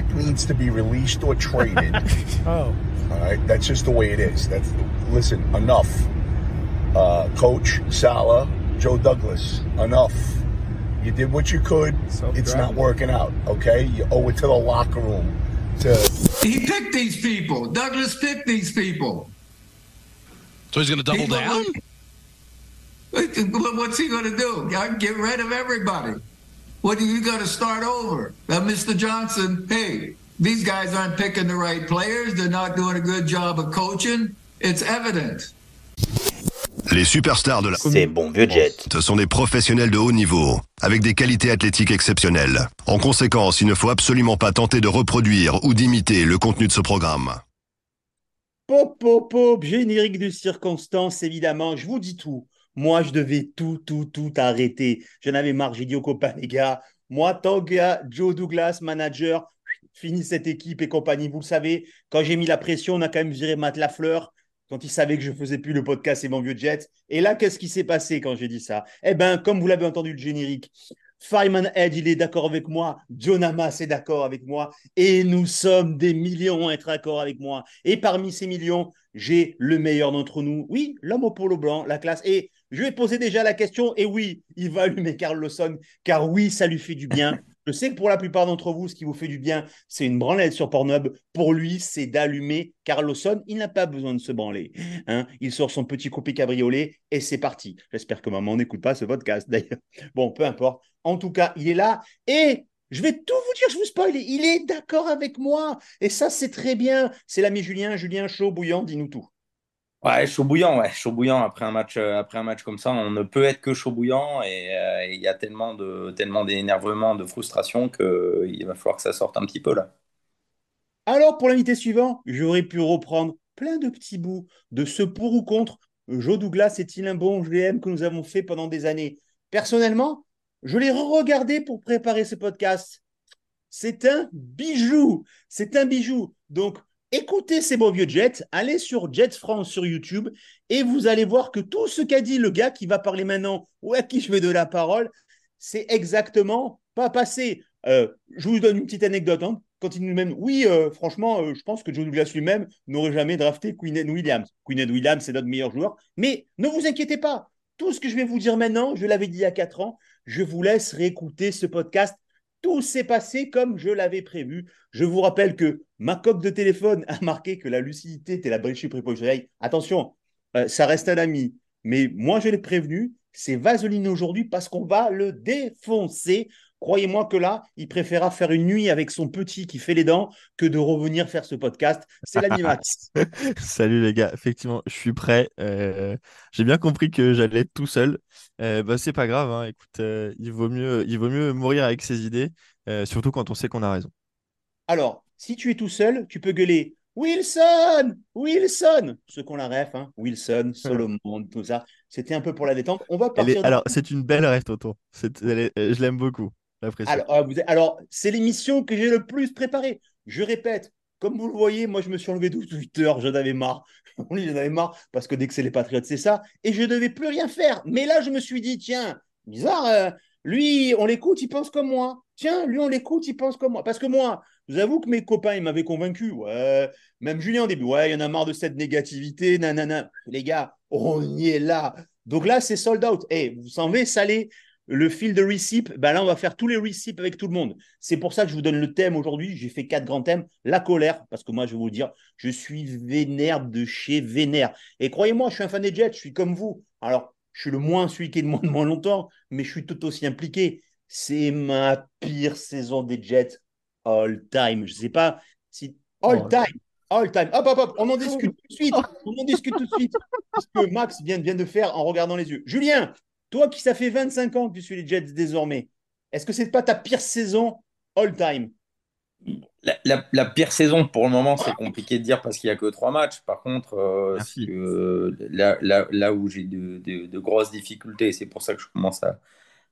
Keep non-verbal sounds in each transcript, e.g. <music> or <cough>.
Dak needs to be released or traded. <laughs> oh. All right, that's just the way it is. That's listen. Enough, uh, Coach Salah, Joe Douglas. Enough. You did what you could. It's not working out. Okay, you owe it to the locker room. To He picked these people. Douglas picked these people. So he's going to double He- down? What- What's he going to do? Get rid of everybody. What are you going to start over? Now, Mr. Johnson, hey, these guys aren't picking the right players. They're not doing a good job of coaching. It's evident. Les superstars de la C'est bon vieux jet. Ce sont des professionnels de haut niveau, avec des qualités athlétiques exceptionnelles. En conséquence, il ne faut absolument pas tenter de reproduire ou d'imiter le contenu de ce programme. Pop, pop, pop, générique de circonstance, évidemment. Je vous dis tout. Moi, je devais tout, tout, tout arrêter. J'en avais marre. J'ai dit aux copains, les gars, moi, tant a Joe Douglas, manager, fini cette équipe et compagnie. Vous le savez, quand j'ai mis la pression, on a quand même viré Matt Lafleur quand il savait que je faisais plus le podcast et mon vieux jet. Et là, qu'est-ce qui s'est passé quand j'ai dit ça? Eh bien, comme vous l'avez entendu le générique, Fireman Edge, il est d'accord avec moi. John Hamas est d'accord avec moi. Et nous sommes des millions à être d'accord avec moi. Et parmi ces millions, j'ai le meilleur d'entre nous. Oui, l'homme au polo blanc, la classe. Et je vais poser déjà la question. Et oui, il va allumer Carl Lawson, car oui, ça lui fait du bien. Je sais que pour la plupart d'entre vous, ce qui vous fait du bien, c'est une branlette sur Pornhub. Pour lui, c'est d'allumer Carl Lawson. Il n'a pas besoin de se branler. Hein il sort son petit coupé cabriolet et c'est parti. J'espère que maman n'écoute pas ce podcast d'ailleurs. Bon, peu importe. En tout cas, il est là et je vais tout vous dire, je vous spoil, il est d'accord avec moi. Et ça, c'est très bien. C'est l'ami Julien. Julien, chaud, bouillant, dis-nous tout. Ouais, chaud bouillant, ouais, chaud bouillant après un match, euh, après un match comme ça, on ne peut être que chaud bouillant et euh, il y a tellement de, tellement d'énervement, de frustration que il va falloir que ça sorte un petit peu là. Alors, pour l'invité suivant, j'aurais pu reprendre plein de petits bouts de ce pour ou contre. Joe Douglas est-il un bon GM que nous avons fait pendant des années? Personnellement, je l'ai regardé pour préparer ce podcast. C'est un bijou. C'est un bijou. Donc, écoutez ces beaux vieux Jets, allez sur Jets France sur YouTube et vous allez voir que tout ce qu'a dit le gars qui va parler maintenant ou à qui je vais de la parole, c'est exactement pas passé. Euh, je vous donne une petite anecdote. Hein. Quand il nous même, oui, euh, franchement, euh, je pense que Joe Douglas lui-même n'aurait jamais drafté Queen Williams. Queen Williams, c'est notre meilleur joueur. Mais ne vous inquiétez pas. Tout ce que je vais vous dire maintenant, je l'avais dit il y a quatre ans. Je vous laisse réécouter ce podcast. Tout s'est passé comme je l'avais prévu. Je vous rappelle que ma coque de téléphone a marqué que la lucidité était la bréchée préposée. Attention, euh, ça reste un ami. Mais moi, je l'ai prévenu. C'est Vaseline aujourd'hui parce qu'on va le défoncer. Croyez-moi que là, il préférera faire une nuit avec son petit qui fait les dents que de revenir faire ce podcast. C'est l'ami Max. <laughs> Salut les gars, effectivement, je suis prêt. Euh, j'ai bien compris que j'allais être tout seul. Euh, bah, c'est pas grave, hein. écoute, euh, il vaut mieux, il vaut mieux mourir avec ses idées, euh, surtout quand on sait qu'on a raison. Alors, si tu es tout seul, tu peux gueuler Wilson Wilson Ceux qu'on la ref, hein. Wilson, <laughs> Solomon, tout ça. C'était un peu pour la détente. On va partir. est- Alors, c'est une belle ref, est- euh, Je l'aime beaucoup. Alors, euh, alors, c'est l'émission que j'ai le plus préparée. Je répète, comme vous le voyez, moi, je me suis enlevé de Twitter, j'en avais marre. <laughs> J'en avais marre parce que dès que c'est les Patriotes, c'est ça. Et je ne devais plus rien faire. Mais là, je me suis dit, tiens, bizarre, euh, lui, on l'écoute, il pense comme moi. Tiens, lui, on l'écoute, il pense comme moi. Parce que moi, je vous avoue que mes copains, ils m'avaient convaincu. Même Julien au début, ouais, il y en a marre de cette négativité, nanana. Les gars, on y est là. Donc là, c'est sold out. Et vous savez, salé, le fil de recip, ben là, on va faire tous les receipts avec tout le monde. C'est pour ça que je vous donne le thème aujourd'hui. J'ai fait quatre grands thèmes. La colère, parce que moi, je vais vous dire, je suis vénère de chez vénère. Et croyez-moi, je suis un fan des Jets, je suis comme vous. Alors, je suis le moins celui qui est de moins de moins longtemps, mais je suis tout aussi impliqué. C'est ma pire saison des Jets all time. Je ne sais pas si all Oh. time. All time. Hop, hop, hop. On en discute tout de suite. <laughs> On en discute tout de suite. Ce que Max vient, vient de faire en regardant les yeux. Julien, toi qui ça fait 25 ans que tu suis les Jets désormais, est-ce que c'est pas ta pire saison all time? La, la- la pire saison pour le moment, c'est compliqué de dire parce qu'il n'y a que trois matchs. Par contre, euh, que- là, là, là où j'ai de, de- de grosses difficultés, c'est pour ça que je commence à,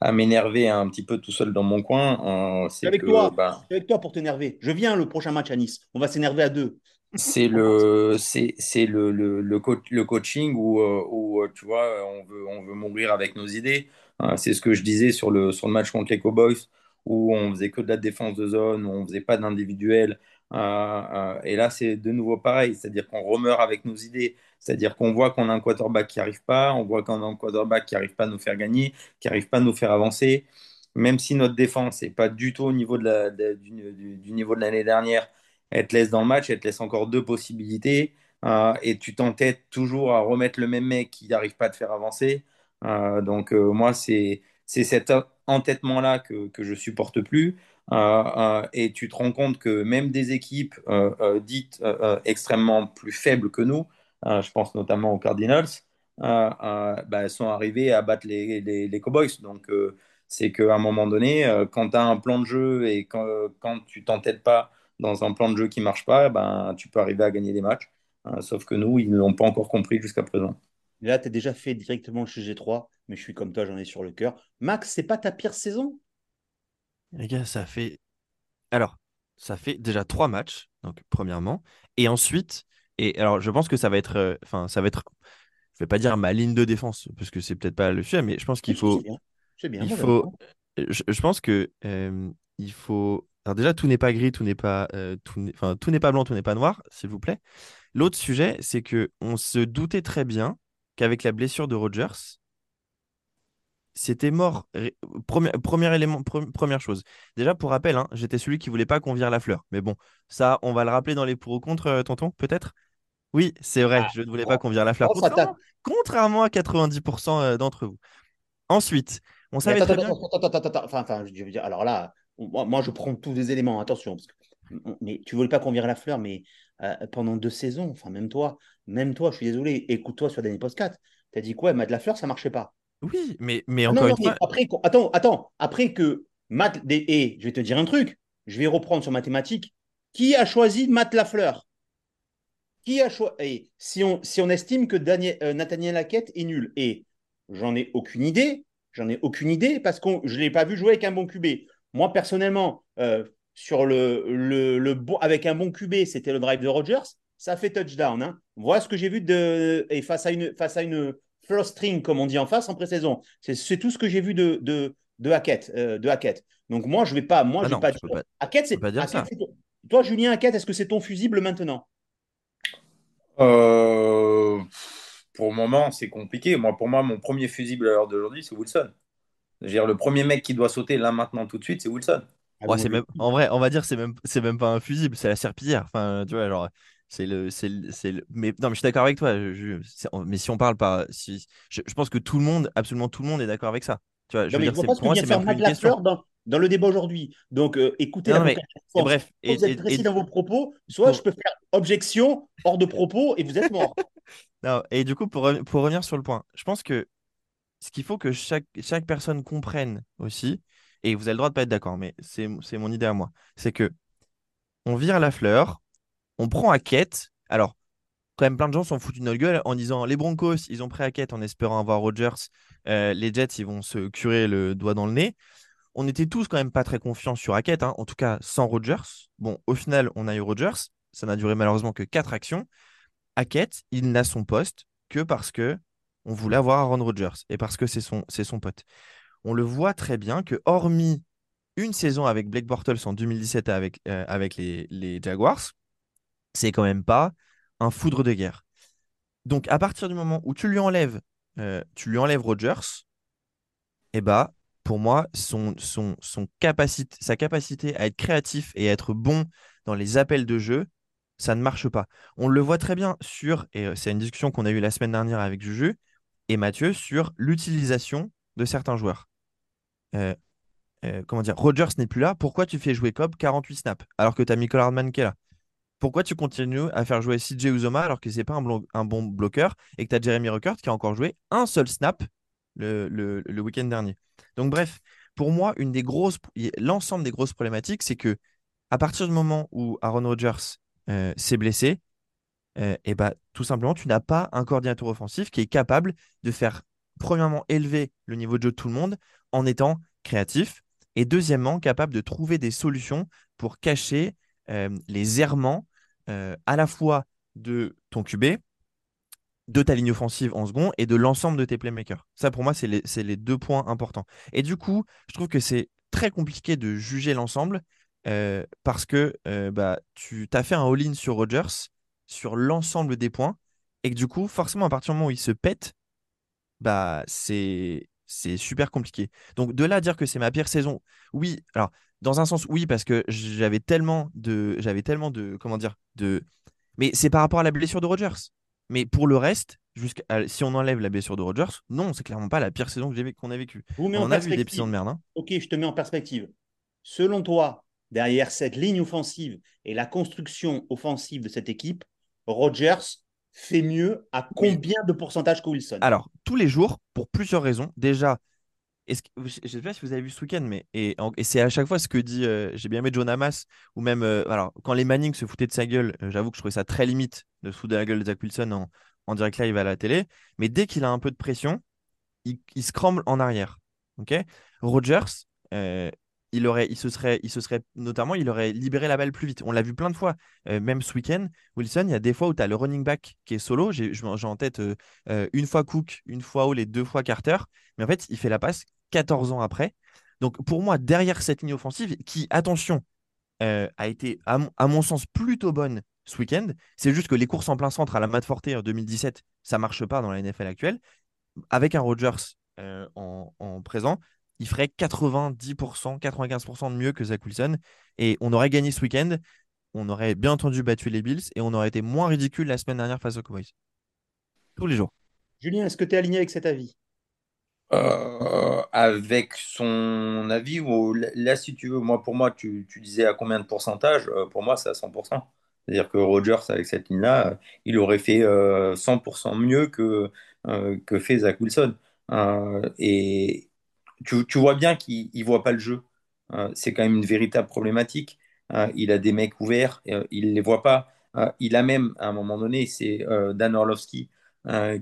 à m'énerver un petit peu tout seul dans mon coin, euh, C'est avec que toi. bah, C'est avec toi pour t'énerver. Je viens le prochain match à Nice. On va s'énerver à deux. C'est le, c'est, le, le, le, co- le coaching où, euh, euh, tu vois, on veut, on veut mourir avec nos idées. Euh, c'est ce que je disais sur le, sur le match contre les Cowboys, où on faisait que de la défense de zone, où on faisait pas d'individuel. et là, c'est de nouveau pareil, c'est-à-dire qu'on remeurt avec nos idées, c'est-à-dire qu'on voit qu'on a un quarterback qui n'arrive pas, on voit qu'on a un quarterback qui n'arrive pas à nous faire gagner, qui n'arrive pas à nous faire avancer. Même si notre défense n'est pas du tout au niveau de la, du, niveau de l'année dernière, elle te laisse dans le match, elle te laisse encore deux possibilités. Euh, et tu t'entêtes toujours à remettre le même mec qui n'arrive pas à te faire avancer. Euh, donc euh, moi, c'est cet entêtement-là que, que je supporte plus. et tu te rends compte que même des équipes dites extrêmement plus faibles que nous, je pense notamment aux Cardinals, bah, sont arrivées à battre les, les, Cowboys. Donc c'est qu'à un moment donné, quand tu as un plan de jeu et quand, quand tu t'entêtes pas dans un plan de jeu qui marche pas, ben, tu peux arriver à gagner des matchs. Hein, sauf que nous, ils ne l'ont pas encore compris jusqu'à présent. Là, tu es déjà fait directement chez G3, mais je suis comme toi, j'en ai sur le cœur. Max, c'est pas ta pire saison? Les gars, ça fait. Alors, ça fait déjà trois matchs, donc premièrement. Et ensuite, et alors je pense que ça va être. Euh, enfin, ça va être. Je vais pas dire ma ligne de défense, parce que c'est peut-être pas le sujet, mais je pense qu'il faut. C'est bien. Il faut. Je, pense que euh, il faut. Alors déjà, tout n'est pas gris, tout n'est pas, euh, tout enfin, n'est pas blanc, tout n'est pas noir, s'il vous plaît. L'autre sujet, c'est que on se doutait très bien qu'avec la blessure de Rogers, c'était mort. Premier, premier élément, première chose. Déjà, pour rappel, hein, j'étais celui qui voulait pas qu'on vire la fleur. Mais bon, ça, on va le rappeler dans les pour ou contre, euh, tonton, peut-être Oui, c'est vrai, ah, je ne voulais pas qu'on vire la fleur. Contrairement, à 90% euh, d'entre vous. Ensuite, on savait très bien... Enfin, je veux dire, alors là, moi, je prends tous les éléments, attention, parce que mais tu voulais pas qu'on vire la fleur, mais euh, pendant deux saisons, enfin même toi, même toi, je suis désolé, écoute-toi sur Danny Post 4, tu as dit quoi, Matt Lafleur, ça marchait pas. Oui, mais, mais encore une fois. Après, attends, attends, après que Matt, et je vais te dire un truc, je vais reprendre sur mathématiques, qui a choisi Matt Lafleur? Qui a choisi si on, si on estime que Daniel, euh, Nathaniel Laquette est nul, et j'en ai aucune idée, j'en ai aucune idée parce que je ne l'ai pas vu jouer avec un bon QB. Moi, personnellement, euh, sur le, le, bon, avec un bon QB, c'était le drive de Rogers, ça fait touchdown. Hein. Voilà ce que j'ai vu de, et face à une, face à une first string, comme on dit en face, en pré-saison. C'est tout ce que j'ai vu de, de, de Hackett. Euh, de Hackett. Donc moi, je vais pas. Moi, ah je pas, pas Hackett, c'est. Toi, Julien Hackett, est-ce que c'est ton fusible maintenant? Euh, Pour le moment, c'est compliqué. Moi, pour moi, mon premier fusible à l'heure d'aujourd'hui, c'est Wilson. Je veux dire, le premier mec qui doit sauter là maintenant tout de suite, c'est Wilson. Ah c'est même, en vrai, on va dire c'est même c'est même pas un fusible, c'est la serpillière. Enfin, tu vois, genre c'est le c'est le, mais non, mais je suis d'accord avec toi. mais si on parle pas, si je, pense que tout le monde, absolument tout le monde est d'accord avec ça. Tu vois, je veux dire, pour moi, c'est même une question. Dans, dans, le débat aujourd'hui. Donc, euh, écoutez, non, mais, bref, et, vous êtes précis dans vos propos. Soit je peux faire objection hors de propos et vous êtes mort. <laughs> non, et du coup, pour, pour revenir sur le point, je pense que ce qu'il faut que chaque, chaque personne comprenne aussi, et vous avez le droit de pas être d'accord, mais c'est mon idée à moi, c'est que on vire la fleur, on prend quête. Alors, quand même, plein de gens s'en foutent de notre gueule en disant les Broncos, ils ont pris quête en espérant avoir Rodgers, euh, les Jets, ils vont se curer le doigt dans le nez. On était tous quand même pas très confiants sur Hackett, hein, en tout cas sans Rodgers. Bon, au final, on a eu Rodgers. Ça n'a duré malheureusement que quatre actions. Hackett, il n'a son poste que parce que on voulait avoir Aaron Rodgers et parce que c'est son, son pote on le voit très bien que, hormis une saison avec Blake Bortles en 2017 avec, euh, avec les, Jaguars, c'est quand même pas un foudre de guerre. Donc, à partir du moment où tu lui enlèves, euh, tu lui enlèves Rodgers, eh bah, pour moi, son, son, son capacité, sa capacité à être créatif et à être bon dans les appels de jeu, ça ne marche pas. On le voit très bien sur, et euh, c'est une discussion qu'on a eue la semaine dernière avec Juju et Mathieu, sur l'utilisation de certains joueurs. Euh, euh, comment dire, Rogers n'est plus là, pourquoi tu fais jouer Cobb 48 snaps alors que tu as Michael Hardman qui est là? Pourquoi tu continues à faire jouer CJ Uzoma alors que c'est pas un, un, bon bloqueur et que tu as Jeremy Ruckert qui a encore joué un seul snap le, le, week-end dernier? Donc bref, pour moi, une des grosses, l'ensemble des grosses problématiques, c'est que à partir du moment où Aaron Rodgers euh, s'est blessé, et bah, tout simplement, tu n'as pas un coordinateur offensif qui est capable de faire premièrement, élever le niveau de jeu de tout le monde en étant créatif. Et deuxièmement, capable de trouver des solutions pour cacher euh, les errements euh, à la fois de ton QB, de ta ligne offensive en second et de l'ensemble de tes playmakers. Ça, pour moi, c'est les, les, deux points importants. Et du coup, je trouve que c'est très compliqué de juger l'ensemble parce que bah, tu as fait un all-in sur Rodgers sur l'ensemble des points et que du coup, forcément, à partir du moment où il se pète, bah, c'est c'est super compliqué. Donc de là à dire que c'est ma pire saison, oui, alors dans un sens oui parce que j'avais tellement de j'avais tellement de comment dire de mais c'est par rapport à la blessure de Rodgers. Mais pour le reste, si on enlève la blessure de Rodgers, non, c'est clairement pas la pire saison qu'on a vécue. On a vu des de merde. Hein. Ok, je te mets en perspective. Selon toi, derrière cette ligne offensive et la construction offensive de cette équipe, Rodgers fait mieux à combien de pourcentage que Wilson? Alors, tous les jours, pour plusieurs raisons. Déjà, je ne sais pas si vous avez vu ce week-end, mais et, c'est à chaque fois ce que dit, euh, j'ai bien aimé John Hamas, ou même, euh, alors, quand les Manning se foutaient de sa gueule, euh, j'avoue que je trouvais ça très limite de se foutre de la gueule de Zach Wilson en, en direct live à la télé, mais dès qu'il a un peu de pression, il, il scramble en arrière. ok? Rodgers, il aurait, il se serait, il se serait notamment, il aurait libéré la balle plus vite. On l'a vu plein de fois, euh, même ce week-end. Wilson, il y a des fois où tu as le running back qui est solo. J'ai en tête euh, euh, une fois Cook, une fois Hall et deux fois Carter. Mais en fait, il fait la passe 14 ans après. Donc pour moi, derrière cette ligne offensive, qui, attention, a été, à mon, sens, plutôt bonne ce week-end, c'est juste que les courses en plein centre à la Matt Forte en 2017, ça marche pas dans la NFL actuelle. Avec un Rodgers en, en présent, il ferait 90%, 95% de mieux que Zach Wilson. Et on aurait gagné ce week-end, on aurait bien entendu battu les Bills et on aurait été moins ridicule la semaine dernière face aux Cowboys. Tous les jours. Julien, est-ce que tu es aligné avec cet avis? Euh, avec son avis ou là si tu veux moi pour moi tu, disais à combien de pourcentage? Euh, pour moi c'est à 100% c'est-à-dire que Rogers avec cette ligne là il aurait fait 100% euh, mieux que, que fait Zach Wilson et, tu, vois bien qu'il ne voit pas le jeu. Euh, c'est quand même une véritable problématique. Euh, il a des mecs ouverts, euh, il ne les voit pas. il a même, à un moment donné, c'est Dan Orlovski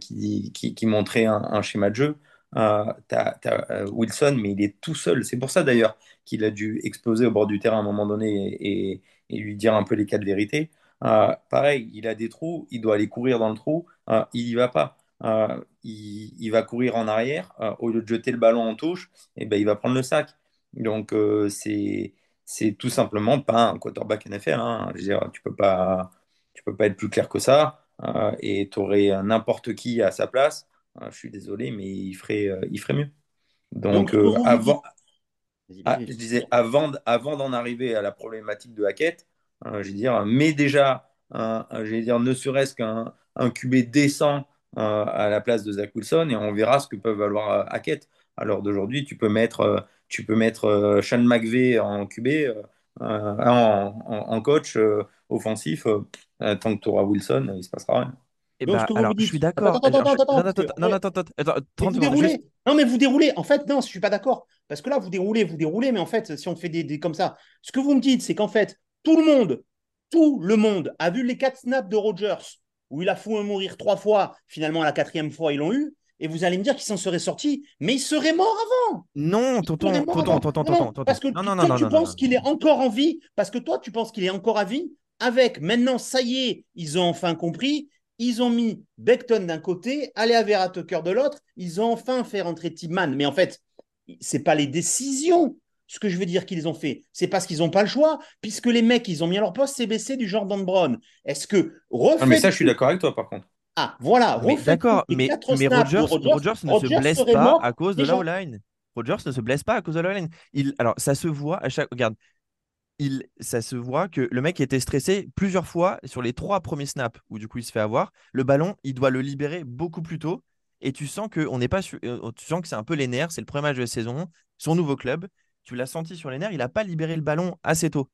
qui, montrait un, schéma de jeu. tu as, Wilson, mais il est tout seul. C'est pour ça d'ailleurs qu'il a dû exploser au bord du terrain à un moment donné et, et lui dire un peu les cas de vérité. pareil, il a des trous, il doit aller courir dans le trou, il n'y va pas. Euh, il, va courir en arrière, euh, au lieu de jeter le ballon en touche, et eh ben, il va prendre le sac. Donc euh, c'est c'est tout simplement pas un quarterback NFL. Hein. Je veux dire, tu peux pas tu peux pas être plus clair que ça. et tu aurais n'importe qui à sa place. je suis désolé, mais il ferait il ferait mieux. Donc, avant ah, je disais avant avant d'en arriver à la problématique de Hackett, je veux dire, mais déjà, je vais dire, ne serait-ce qu'un un QB décent euh, à la place de Zach Wilson et on verra ce que peuvent valoir euh, Hackett. Alors d'aujourd'hui, tu peux mettre, euh, tu peux mettre Sean McVay en QB, en, coach offensif. tant que tu auras Wilson, il ne se passera rien. Eh ben, alors, je suis d'accord. Non, attends, attends. Non, mais vous déroulez. En fait, non, je suis pas d'accord. Parce que là, vous déroulez, vous déroulez, mais en fait, si on fait des, des comme ça, ce que vous me dites, c'est qu'en fait, tout le monde, tout le monde a vu les quatre snaps de Rogers où il a fou mourir trois fois, finalement, à la quatrième fois, ils l'ont eu. Et vous allez me dire qu'il s'en serait sorti, mais il serait mort avant. Non, tonton, tonton, tonton, tonton, Parce que toi, tu penses qu'il est encore en vie, parce que toi, tu penses qu'il est encore à vie, avec maintenant, ça y est, ils ont enfin compris, ils ont mis Beckton d'un côté, Vera Tucker de l'autre, ils ont enfin fait rentrer Tibman. Mais en fait, c'est pas les décisions ce que je veux dire qu'ils ont fait, c'est parce qu'ils n'ont pas le choix, puisque les mecs, ils ont mis à leur poste CBC du Jordan Brown. Est-ce que refait... mais ça, je suis d'accord avec toi, par contre. Ah, voilà. D'accord, mais, mais Rogers, ne se blesse pas à cause de la O-line. Rogers ne se blesse pas à cause de la O-line. Il... Alors, ça se voit à chaque. Regarde, il... ça se voit que le mec était stressé plusieurs fois sur les trois premiers snaps où du coup il se fait avoir. Le ballon, il doit le libérer beaucoup plus tôt. Et tu sens que on n'est pas, euh, tu sens que c'est un peu les nerfs. C'est le premier match de la saison, son nouveau club tu l'as senti sur les nerfs, il n'a pas libéré le ballon assez tôt.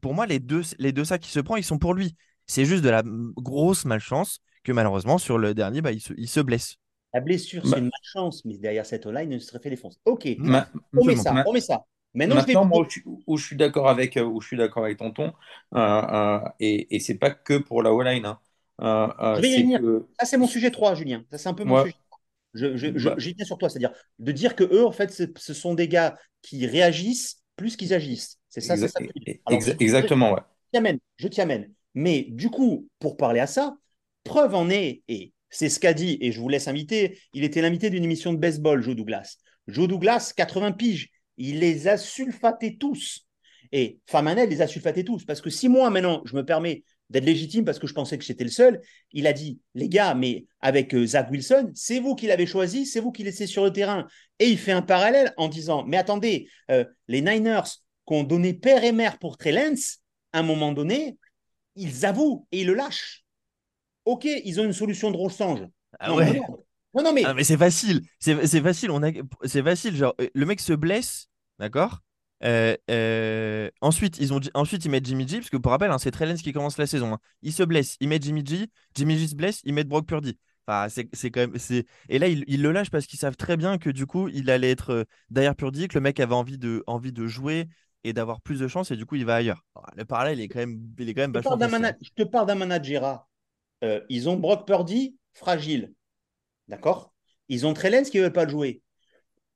Pour moi, les deux, les deux sacs qui se prend, ils sont pour lui. C'est juste de la grosse malchance que malheureusement, sur le dernier, bah, il, se, blesse. La blessure, c'est une malchance, mais derrière cette line, il se serait fait défoncer. Ok, on, met ça, on met ça. Maintenant, je moi, où je, suis d'accord avec, euh, où je suis d'accord avec Tonton, euh, euh, et, et c'est pas que pour la O-line. Hein. je vais y venir. Ça, c'est mon sujet 3, Julien. Ça, c'est un peu mon sujet je, je, bah. j'y tiens sur toi, c'est-à-dire de dire que eux, en fait, ce sont des gars qui réagissent plus qu'ils agissent. C'est ça, ça. exactement, ouais. Je t'y amène. Mais du coup, pour parler à ça, preuve en est, et c'est ce qu'a dit, et je vous laisse inviter, il était l'invité d'une émission de baseball, Joe Douglas. Joe Douglas, 80 piges, il les a sulfatés tous. Et Famanel les a sulfatés tous. Parce que si moi, maintenant, je me permets d'être légitime parce que je pensais que j'étais le seul, il a dit, les gars, mais avec euh, Zach Wilson, c'est vous qui l'avez choisi, c'est vous qui laissez sur le terrain. Et il fait un parallèle en disant, mais attendez, euh, les Niners qui ont donné père et mère pour Trey Lance, à un moment donné, ils avouent et ils le lâchent. Ok, ils ont une solution de rechange. Ah ouais. non, non, mais, Ah, mais c'est facile. C'est c'est facile. On a... C'est facile. Genre, euh, le mec se blesse, d'accord? Euh, euh, ensuite, ils ont... ensuite, ils mettent Jimmy G, parce que pour rappel, hein, c'est Trey Lance qui commence la saison. hein. Il se blesse, ils mettent Jimmy G. Jimmy G se blesse, ils mettent Brock Purdy. Enfin, c'est c'est quand même. c'est- Et là, ils, ils le lâchent parce qu'ils savent très bien que du coup, il allait être euh, derrière Purdy, que le mec avait envie de, envie de jouer et d'avoir plus de chance, et du coup, il va ailleurs. Alors, le parallèle, il est quand même, il est quand même je te vachement parle d'un facile. mana- je te parle d'un manager. Euh, ils ont Brock Purdy fragile. D'accord? Ils ont Trey Lance qui ne veut pas le jouer.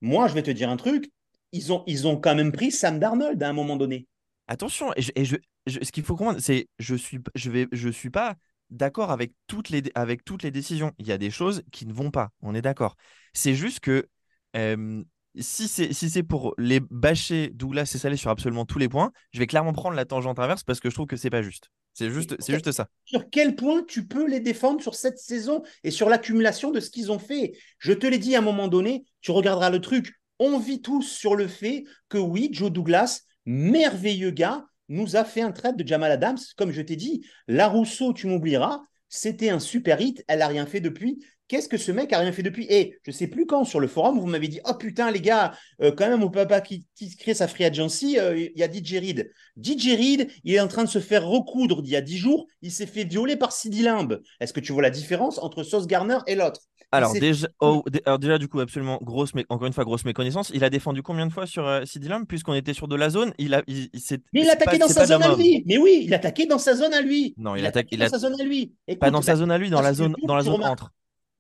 Moi, je vais te dire un truc. Ils ont, ils ont quand même pris Sam Darnold à un moment donné. Attention, et je, et je- je- ce qu'il faut comprendre, c'est je suis, je vais, je suis pas d'accord avec toutes les, avec toutes les décisions. Il y a des choses qui ne vont pas. On est d'accord. C'est juste que euh, si c'est si c'est pour les bâcher Douglas et Salé sur absolument tous les points, je vais clairement prendre la tangente inverse parce que je trouve que c'est pas juste. C'est juste, c'est juste ça. Sur quel point tu peux les défendre sur cette saison et sur l'accumulation de ce qu'ils ont fait? Je te l'ai dit à un moment donné, tu regarderas le truc. On vit tous sur le fait que oui, Joe Douglas, merveilleux gars, nous a fait un trade de Jamal Adams. Comme je t'ai dit, La Rousseau, tu m'oublieras, c'était un super hit. Elle n'a rien fait depuis. Qu'est-ce que ce mec a rien fait depuis? Et je sais plus quand sur le forum vous m'avez dit oh putain les gars euh, quand même au papa qui, crée sa free agency euh, il y a DJ Reed. DJ Reed il est en train de se faire recoudre d'il y a 10 jours il s'est fait violer par Sidi Limbe. Est-ce que tu vois la différence entre Sauce Garner et l'autre? Alors s'est- déjà, oh, alors déjà, du coup, absolument grosse, mais encore une fois, grosse méconnaissance. Il a défendu combien de fois sur euh, Lamb puisqu'on était sur de la zone? Il a, il, il- Mais il attaquait pas- dans sa zone à lui. Mais oui, il attaquait dans sa zone à lui. Non, il attaque- attaquait dans a- sa zone à lui. Pas dans sa zone à lui, dans la zone, YouTube, dans la tu zone entre.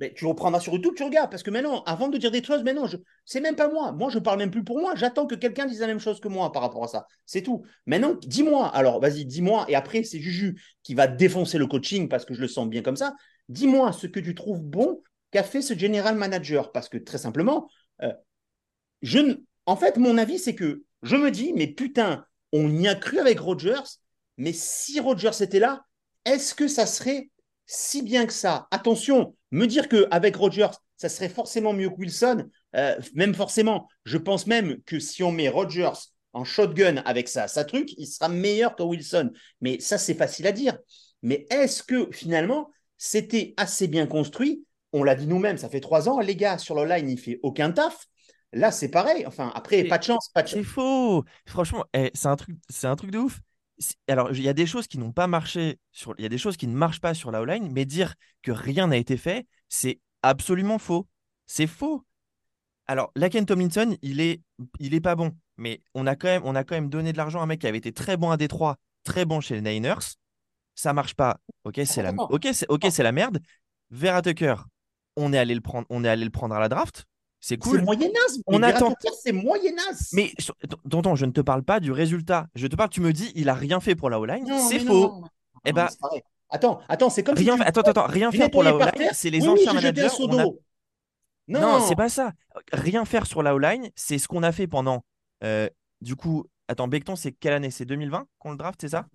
Mais tu reprendras sur YouTube, tu regardes. Parce que maintenant, avant de dire des choses, maintenant, je... c'est même pas moi. Moi, je parle même plus pour moi. J'attends que quelqu'un dise la même chose que moi par rapport à ça. C'est tout. Maintenant, dis-moi. Alors, vas-y, dis-moi. Et après, c'est Juju qui va défoncer le coaching parce que je le sens bien comme ça. Dis-moi ce que tu trouves bon qu'a fait ce general manager? Parce que très simplement, euh, je en fait, mon avis, c'est que je me dis, mais putain, on y a cru avec Rodgers. Mais si Rodgers était là, est-ce que ça serait si bien que ça? Attention, me dire qu'avec Rodgers, ça serait forcément mieux que Wilson, euh, même forcément. Je pense même que si on met Rodgers en shotgun avec ça, sa truc, il sera meilleur que Wilson. Mais ça, c'est facile à dire. Mais est-ce que finalement, c'était assez bien construit On l'a dit nous-mêmes, ça fait trois ans, les gars, sur le line, il fait aucun taf. Là, c'est pareil. Enfin, après, pas de chance, pas de C'est faux. Franchement, eh, c'est un truc, c'est un truc de ouf. Alors, il y a des choses qui n'ont pas marché sur, il y a des choses qui ne marchent pas sur la O-line, mais dire que rien n'a été fait, c'est absolument faux. C'est faux. Alors, Laken Tomlinson, il est, il est pas bon, mais on a quand même, on a quand même donné de l'argent à un mec qui avait été très bon à Détroit, très bon chez les Niners. Ça marche pas. Ok, c'est la, ok, c'est, ok, c'est la merde. Vera Tucker, on est allé le prendre, on est allé le prendre à la draft. C'est cool. C'est moyenasse. On attend. C'est moyenasse. Mais tonton, je ne te parle pas du résultat. Je te parle, tu me dis, il a rien fait pour la O-line. C'est faux. Eh ben. Attends, attends, c'est comme Rien, si tu... attends, attends, rien faire pour la O-line, c'est les Oui, anciens managers. on a-. Non, Non, c'est pas ça. Rien faire sur la O-line, c'est ce qu'on a fait pendant. euh, du coup, attends, Becton, c'est quelle année? C'est 2020 qu'on le draft, c'est ça?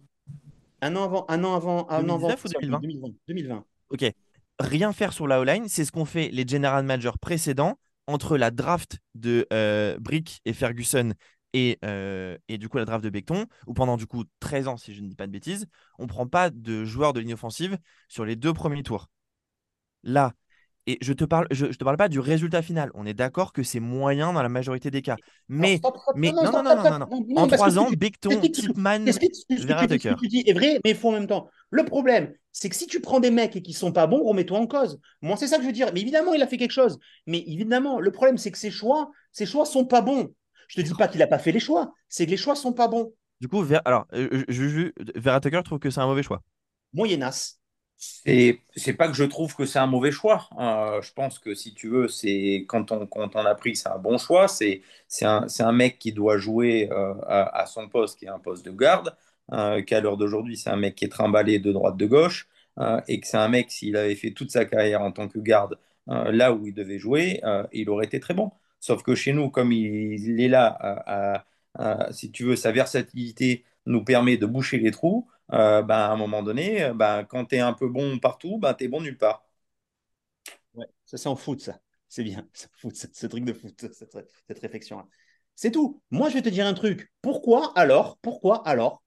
Un an avant, un an avant, un an avant. 2019 ou 2020 2020 2020. Ok. Rien faire sur la O-line, c'est ce qu'ont fait les general managers précédents entre la draft de euh, Brick et Ferguson et, euh, et du coup la draft de Becton, où pendant du coup 13 ans, si je ne dis pas de bêtises, on prend pas de joueurs de ligne offensive sur les deux premiers tours. Là, et je te parle, je, je te parle pas du résultat final. On est d'accord que c'est moyen dans la majorité des cas. Mais, Alors, stop, stop, mais non, non, stop, non, stop, non, En trois ans, Becton, Tipman, Vera ce que tu dis est vrai, mais faux en même temps. Le problème, c'est que si tu prends des mecs et qui sont pas bons, remets-toi en cause. Moi, c'est ça que je veux dire. Mais évidemment, il a fait quelque chose. Mais évidemment, le problème, c'est que ses choix, ses choix sont pas bons. Je te dis pas qu'il a pas fait les choix, c'est que les choix sont pas bons. Du coup, Ver- alors, euh, je, je, Vera Tucker trouve que c'est un mauvais choix. Moyennasse. C'est pas que je trouve que c'est un mauvais choix. Euh, je pense que si tu veux, c'est quand on, quand on a pris c'est un bon choix. C'est un, mec qui doit jouer euh, à, son poste, qui est un poste de garde, euh, qu'à l'heure d'aujourd'hui, c'est un mec qui est trimballé de droite de gauche, et que c'est un mec, s'il avait fait toute sa carrière en tant que garde là où il devait jouer, il aurait été très bon. Sauf que chez nous, comme il, est là, si tu veux, sa versatilité nous permet de boucher les trous, ben, à un moment donné, ben, quand tu es un peu bon partout, ben, tu es bon nulle part. Ouais, ça c'est en foot, ça. C'est bien, <laughs> foot, ce truc de foot, <laughs> cette, cette réflexion-là. C'est tout. Moi, je vais te dire un truc. Pourquoi alors, pourquoi alors,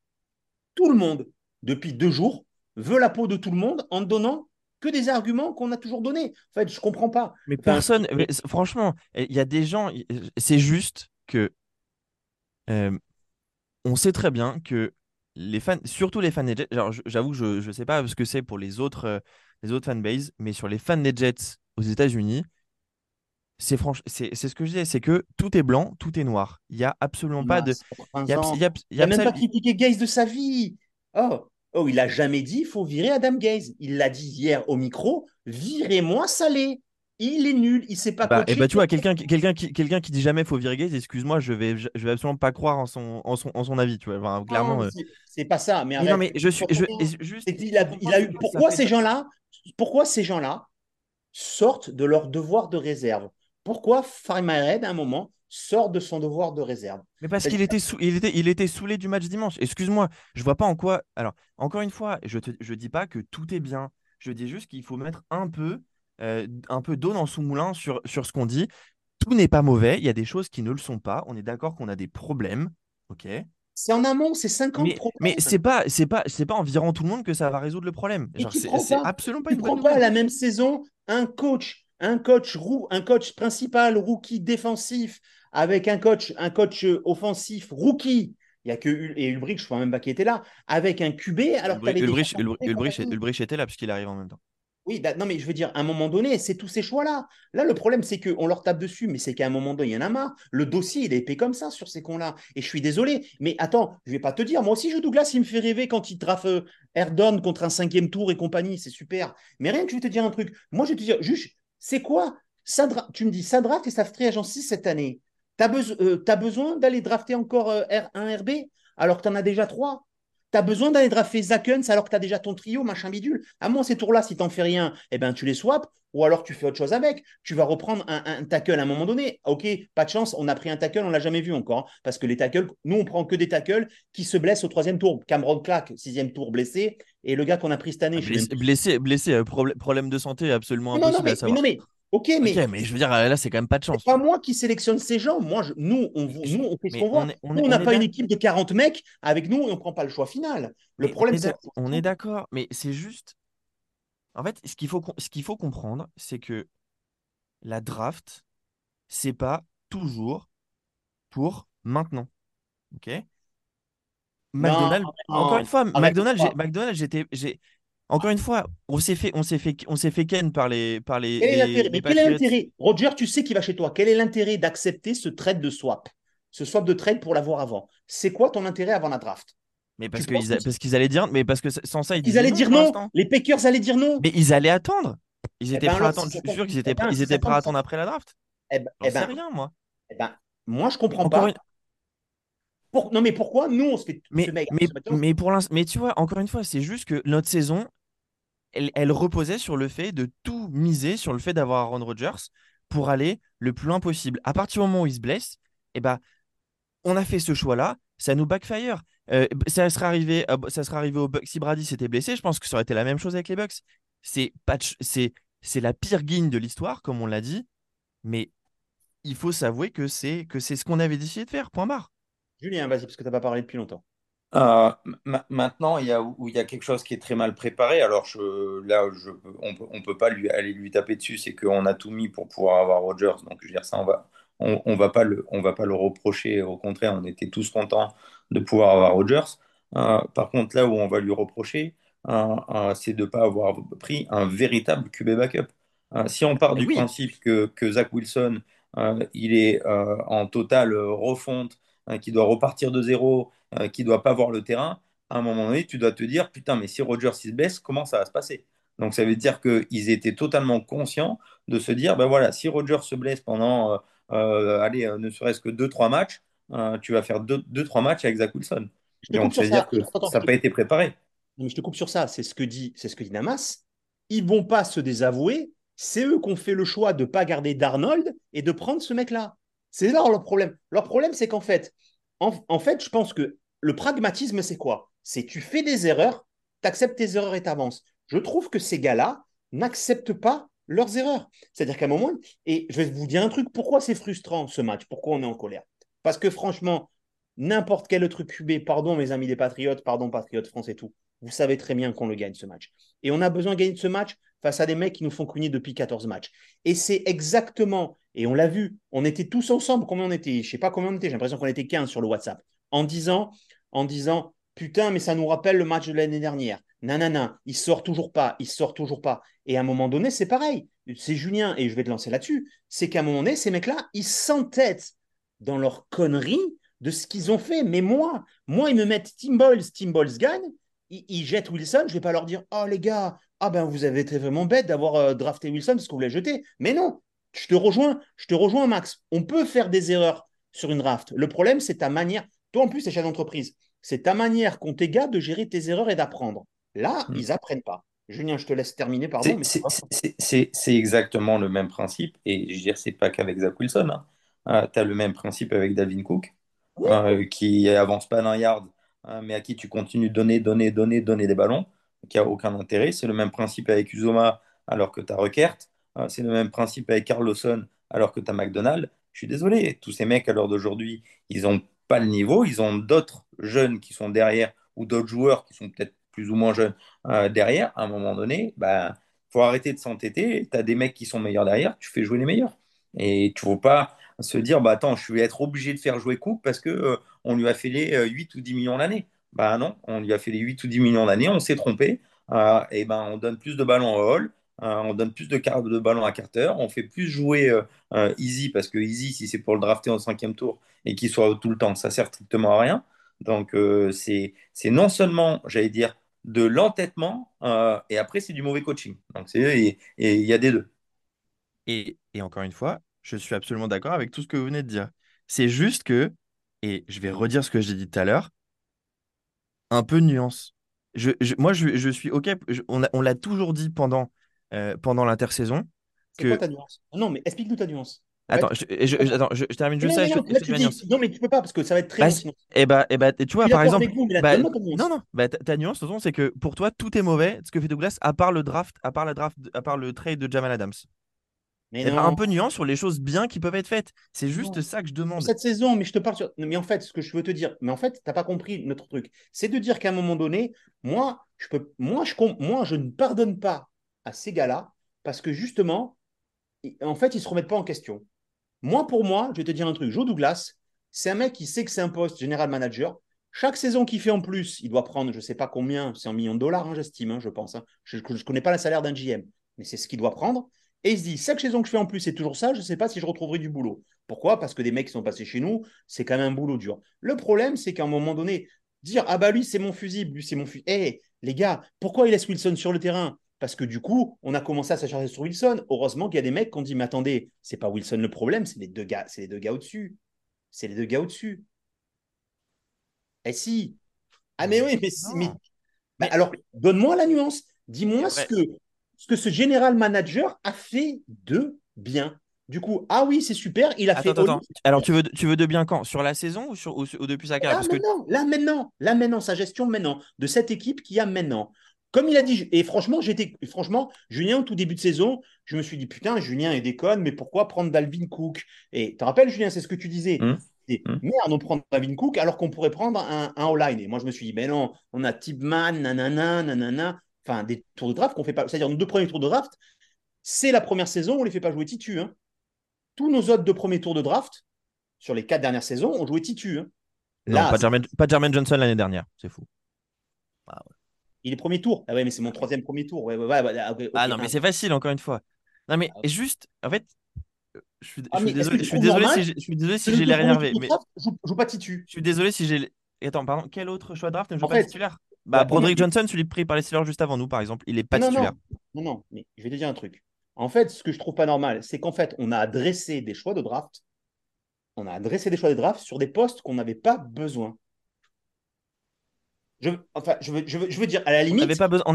tout le monde, depuis deux jours, veut la peau de tout le monde en donnant que des arguments qu'on a toujours donnés? En fait, je comprends pas. Mais personne, franchement, il y a des gens, c'est juste que euh, on sait très bien que les fans, surtout les fans des Jets, j'avoue, je ne sais pas ce que c'est pour les autres, euh, les autres fanbases, mais sur les fans des Jets aux États-Unis, c'est c'est ce que je disais, c'est que tout est blanc, tout est noir. Il n'y a absolument pas de. Il n'y a, même pas critiqué Gaze de sa vie. Oh, oh il a jamais dit il faut virer Adam Gaze. Il l'a dit hier au micro virez-moi Salé. Il est nul, il sait pas bah, Et eh bah tu vois, quelqu'un quelqu'un qui, quelqu'un qui dit jamais faut virer Gaze, excuse-moi, je vais, je vais absolument pas croire en son, en son, en son avis, tu vois. clairement. Euh. C'est pas ça. Mais, non, mais je suis. Je, juste, il a, il a eu, pourquoi ces gens-là pourquoi ces gens-là sortent de leur devoir de réserve? Pourquoi Farid Mahed, à un moment, sort de son devoir de réserve? Mais parce qu'il était, il était, il était saoulé du match dimanche. Excuse-moi, je vois pas en quoi. Alors, encore une fois, je ne je dis pas que tout est bien. Je dis juste qu'il faut mettre un peu, euh, un peu d'eau dans son moulin sur, sur ce qu'on dit. Tout n'est pas mauvais. Il y a des choses qui ne le sont pas. On est d'accord qu'on a des problèmes. OK c'est en amont, c'est 50 mais, problèmes. Mais c'est pas, c'est pas, c'est pas en virant tout le monde que ça va résoudre le problème. c'est absolument pas une bonne pas à la même saison un coach un coach, un coach principal rookie défensif avec un coach, un coach offensif rookie. Il y a que et Ulbrich, je ne crois même pas qu'il était là, avec un QB. Alors Ulbrich, Ulbrich, était là puisqu'il arrive en même temps. Oui, bah, non, mais je veux dire, à un moment donné, c'est tous ces choix-là. Là, le problème, c'est qu'on leur tape dessus, mais c'est qu'à un moment donné, il y en a marre. Le dossier, il est épais comme ça sur ces cons-là. Et je suis désolé, mais attends, je vais pas te dire, moi aussi, je Douglas, il me fait rêver quand il trafe euh, Erdon contre un cinquième tour et compagnie, c'est super. Mais rien que je vais te dire un truc. Moi, je vais te dire, juste, c'est quoi Tu me dis, ça draft et ça free agency cette année. Tu euh, besoin d'aller drafter encore euh, un RB alors que tu en as déjà trois tu as besoin d'aller drafter Zakens alors que tu as déjà ton trio, machin bidule. À moi, ces tours-là, si tu n'en fais rien, eh ben, tu les swaps ou alors tu fais autre chose avec. Tu vas reprendre un, tackle à un moment donné. Ok, pas de chance, on a pris un tackle, on l'a jamais vu encore. Hein, parce que les tackles, nous, on prend que des tackles qui se blessent au troisième tour. Cameron Clark, sixième tour, blessé. Et le gars qu'on a pris cette année. Ah, blessé, blessé, euh, problème de santé absolument impossible à savoir. Ok, mais, mais je veux dire, là, c'est quand même pas de chance. pas moi qui sélectionne ces gens. Moi, nous, on, nous, on fait ce qu'on voit. On n'a pas une équipe de 40 mecs avec nous et on prend pas le choix final. Le problème, c'est. On est d'accord, mais c'est juste. En fait, ce qu'il faut, ce qu'il faut comprendre, c'est que la draft, c'est pas toujours pour maintenant. Ok? McDonald's, encore une fois, McDonald's, McDonald's, j'étais, encore une fois, on s'est fait, on s'est fait, on s'est fait ken par les, par les. Quel est Mais quel est l'intérêt, Roger Tu sais qui va chez toi. Quel est l'intérêt d'accepter ce trade de swap, ce swap de trade pour l'avoir avant C'est quoi ton intérêt avant la draft? Mais parce qu'ils parce qu'ils allaient dire, mais parce que sans ça ils, allaient dire non. Les Packers allaient dire non. Mais ils allaient attendre. Ils eh étaient ben prêts à attendre. Je suis sûr qu'ils étaient, prêts, ils étaient prêts à attendre après la draft. Eh ben, eh ben, rien moi. Eh ben, moi je comprends pas. Non mais pourquoi nous on se fait mais, mais, mais pour mais tu vois encore une fois c'est juste que notre saison elle, reposait sur le fait de tout miser sur le fait d'avoir Aaron Rodgers pour aller le plus loin possible. À partir du moment où il se blesse, eh ben, on a fait ce choix-là, ça nous backfire. Euh, ça, serait arrivé, euh, ça serait arrivé aux Bucks si Brady s'était blessé, je pense que ça aurait été la même chose avec les Bucks. C'est, c'est, la pire guigne de l'histoire, comme on l'a dit, mais il faut s'avouer que c'est, que c'est ce qu'on avait décidé de faire, point barre. Julien, vas-y, parce que tu n'as pas parlé depuis longtemps. Euh, maintenant, il y, a, où il y a quelque chose qui est très mal préparé. Alors je, là, je, on ne peut pas lui, aller lui taper dessus. C'est qu'on a tout mis pour pouvoir avoir Rogers. Donc, je veux dire, ça, on va, on, on va pas le, on va pas le reprocher. Au contraire, on était tous contents de pouvoir avoir Rogers. Euh, par contre, là où on va lui reprocher, euh, c'est de ne pas avoir pris un véritable QB backup. si on part du principe que, que Zach Wilson, il est en totale refonte, qui doit repartir de zéro, euh, qui ne doit pas voir le terrain, à un moment donné, tu dois te dire, putain, mais si Rogers se blesse, comment ça va se passer? Donc ça veut dire qu'ils étaient totalement conscients de se dire, ben voilà, si Rogers se blesse pendant, euh, euh, allez, ne serait-ce que 2-3 matchs, tu vas faire 2-3 matchs avec Zach Wilson. Donc ça veut dire que ça n'a pas été préparé. Mais je te coupe sur ça, c'est ce que dit, c'est ce que dit Namas. Ils vont pas se désavouer. C'est eux qui ont fait le choix de ne pas garder Darnold et de prendre ce mec-là. C'est là leur problème. Leur problème, c'est qu'en fait, en, fait, je pense que le pragmatisme, c'est quoi? C'est tu fais des erreurs, tu acceptes tes erreurs et t'avances. Je trouve que ces gars-là n'acceptent pas leurs erreurs. C'est-à-dire qu'à un moment, et je vais vous dire un truc, pourquoi c'est frustrant ce match? Pourquoi on est en colère? Parce que franchement, n'importe quel autre QB, pardon mes amis des Patriotes, pardon Patriotes France et tout, vous savez très bien qu'on le gagne ce match. Et on a besoin de gagner ce match face à des mecs qui nous font cogner depuis 14 matchs. Et c'est exactement, et on l'a vu, on était tous ensemble, combien on était? Je ne sais pas combien on était, j'ai l'impression qu'on était 15 sur le WhatsApp, en disant, en putain, mais ça nous rappelle le match de l'année dernière. Nanana, il sort toujours pas, il sort toujours pas. Et à un moment donné, c'est pareil. C'est Julien, et je vais te lancer là-dessus, c'est qu'à un moment donné, ces mecs-là, ils s'entêtent dans leur connerie de ce qu'ils ont fait. Mais moi, moi, ils me mettent Tim Boyles, Tim Boyles gagne, ils, jettent Wilson, je vais pas leur dire, oh les gars, ah ben vous avez été vraiment bête d'avoir euh, drafté Wilson parce que vous l'avez jeté. Mais non, je te rejoins, je te rejoins Max. On peut faire des erreurs sur une draft. Le problème, c'est ta manière. Toi en plus, c'est chef d'entreprise. C'est ta manière qu'ont tes gars de gérer tes erreurs et d'apprendre. Là, hmm. ils apprennent pas. Julien, je te laisse terminer, pardon. C'est exactement le même principe. Et je veux dire, c'est pas qu'avec Zach Wilson. Hein. Euh, tu as le même principe avec Dalvin Cook, euh, qui avance pas d'un yard, hein, mais à qui tu continues de donner, donner, donner, donner des ballons, qui a aucun intérêt. C'est le même principe avec Uzoma, alors que tu as Reckert. Euh, c'est le même principe avec Carlosson, alors que tu as McDonald. Je suis désolé, tous ces mecs à l'heure d'aujourd'hui, ils n'ont pas le niveau. Ils ont d'autres jeunes qui sont derrière ou d'autres joueurs qui sont peut-être plus ou moins jeunes derrière. À un moment donné, bah, faut arrêter de s'entêter. Tu as des mecs qui sont meilleurs derrière, tu fais jouer les meilleurs. Et tu ne veux pas se dire, bah attends, je vais être obligé de faire jouer Cook parce que euh, on lui a fait les 8 ou 10 millions l'année. Bah non, on lui a fait les 8 ou 10 millions l'année, on s'est trompé. Euh, et ben on donne plus de ballons à Hall, euh, on donne plus de, de ballons à Carter, on fait plus jouer Easy parce que Easy, si c'est pour le drafter en cinquième tour et qu'il soit tout le temps, ça sert strictement à rien. Donc c'est non seulement, j'allais dire, de l'entêtement et après c'est du mauvais coaching. Donc c'est et il y a des deux. Et, et encore une fois, je suis absolument d'accord avec tout ce que vous venez de dire. C'est juste que, et je vais redire ce que j'ai dit tout à l'heure, un peu de nuance. Je, moi, je, suis OK. on l'a toujours dit pendant, euh, pendant l'intersaison. C'est quoi ta nuance? Non, mais explique-nous ta nuance. Attends, je, attends, je, termine juste ça. non, mais tu peux pas parce que ça va être très bah, long. Et eh bah, et eh bah, tu vois, par exemple. Bah, non, non, bah, ta, nuance, c'est que pour toi, tout est mauvais, ce que fait Douglas, à part le draft, à part la draft, à part le trade de Jamal Adams. Mais un peu nuance sur les choses bien qui peuvent être faites. C'est juste ça que je demande. Cette saison, mais je te parle sur. Mais en fait, ce que je veux te dire, mais en fait, tu n'as pas compris notre truc. C'est de dire qu'à un moment donné, moi, je peux, moi, je, moi, je ne pardonne pas à ces gars-là parce que justement, en fait, ils ne se remettent pas en question. Moi, pour moi, je vais te dire un truc. Joe Douglas, c'est un mec qui sait que c'est un poste général manager. Chaque saison qu'il fait en plus, il doit prendre, je ne sais pas combien, c'est un million de dollars, hein, j'estime, hein, je pense. Hein. Je ne connais pas le salaire d'un GM, mais c'est ce qu'il doit prendre. Et il se dit, chaque saison que je fais en plus, c'est toujours ça, je ne sais pas si je retrouverai du boulot. Pourquoi? Parce que des mecs qui sont passés chez nous, c'est quand même un boulot dur. Le problème, c'est qu'à un moment donné, dire, ah bah lui, c'est mon fusible, lui, c'est mon fusible. Eh, les gars, pourquoi il laisse Wilson sur le terrain? Parce que du coup, on a commencé à s'acharner sur Wilson. Heureusement qu'il y a des mecs qui ont dit, mais attendez, c'est pas Wilson le problème, c'est les deux gars, c'est les deux gars au-dessus. C'est les deux gars au-dessus. Eh si. Ah mais oui, mais, mais... Bah, alors, donne-moi la nuance. Dis-moi ce que ce que ce général manager a fait de bien. Du coup, ah oui, c'est super, il a fait. Attends, Alors, tu veux, tu veux de bien quand? Sur la saison ou, sur, depuis sa carrière? Là, maintenant, là, maintenant, là, maintenant, sa gestion maintenant, de cette équipe qui a maintenant. Comme il a dit, et franchement, j'étais, franchement, Julien, au tout début de saison, je me suis dit, putain, Julien est déconne, mais pourquoi prendre Dalvin Cook? Et tu te rappelles, Julien, c'est ce que tu disais. Hum, hum. Merde, on prend Dalvin Cook alors qu'on pourrait prendre un, un all-line. Et moi, je me suis dit, mais non, on a Tipman, nanana, nanana enfin des tours de draft qu'on fait pas. C'est-à-dire nos deux premiers tours de draft, c'est la première saison, on les fait pas jouer titu. Hein. Tous nos autres deux premiers tours de draft sur les quatre dernières saisons, ont joué titu. Hein. pas, Jermaine, Johnson l'année dernière, c'est fou. Ah, Il est premier tour. Ah ouais, mais c'est mon troisième premier tour. ah non, mais c'est facile encore une fois. Non mais ah, juste, en fait, je suis, désolé, je suis désolé si j'ai, je suis désolé si j'ai l'air énervé. Mais... Je joue pas titu. Je suis désolé si j'ai. Attends, pardon, quel autre choix de draft ne joue pas titulaire? bah, Broderick Johnson, celui pris par les Steelers juste avant nous, par exemple, il est pas titulaire. Non, non, mais je vais te dire un truc. En fait, ce que je trouve pas normal, c'est qu'en fait, on a adressé des choix de draft. On a adressé des choix de draft sur des postes qu'on n'avait pas besoin. Je, enfin, je veux, je, veux, dire, à la limite. On n'avait pas, besoin on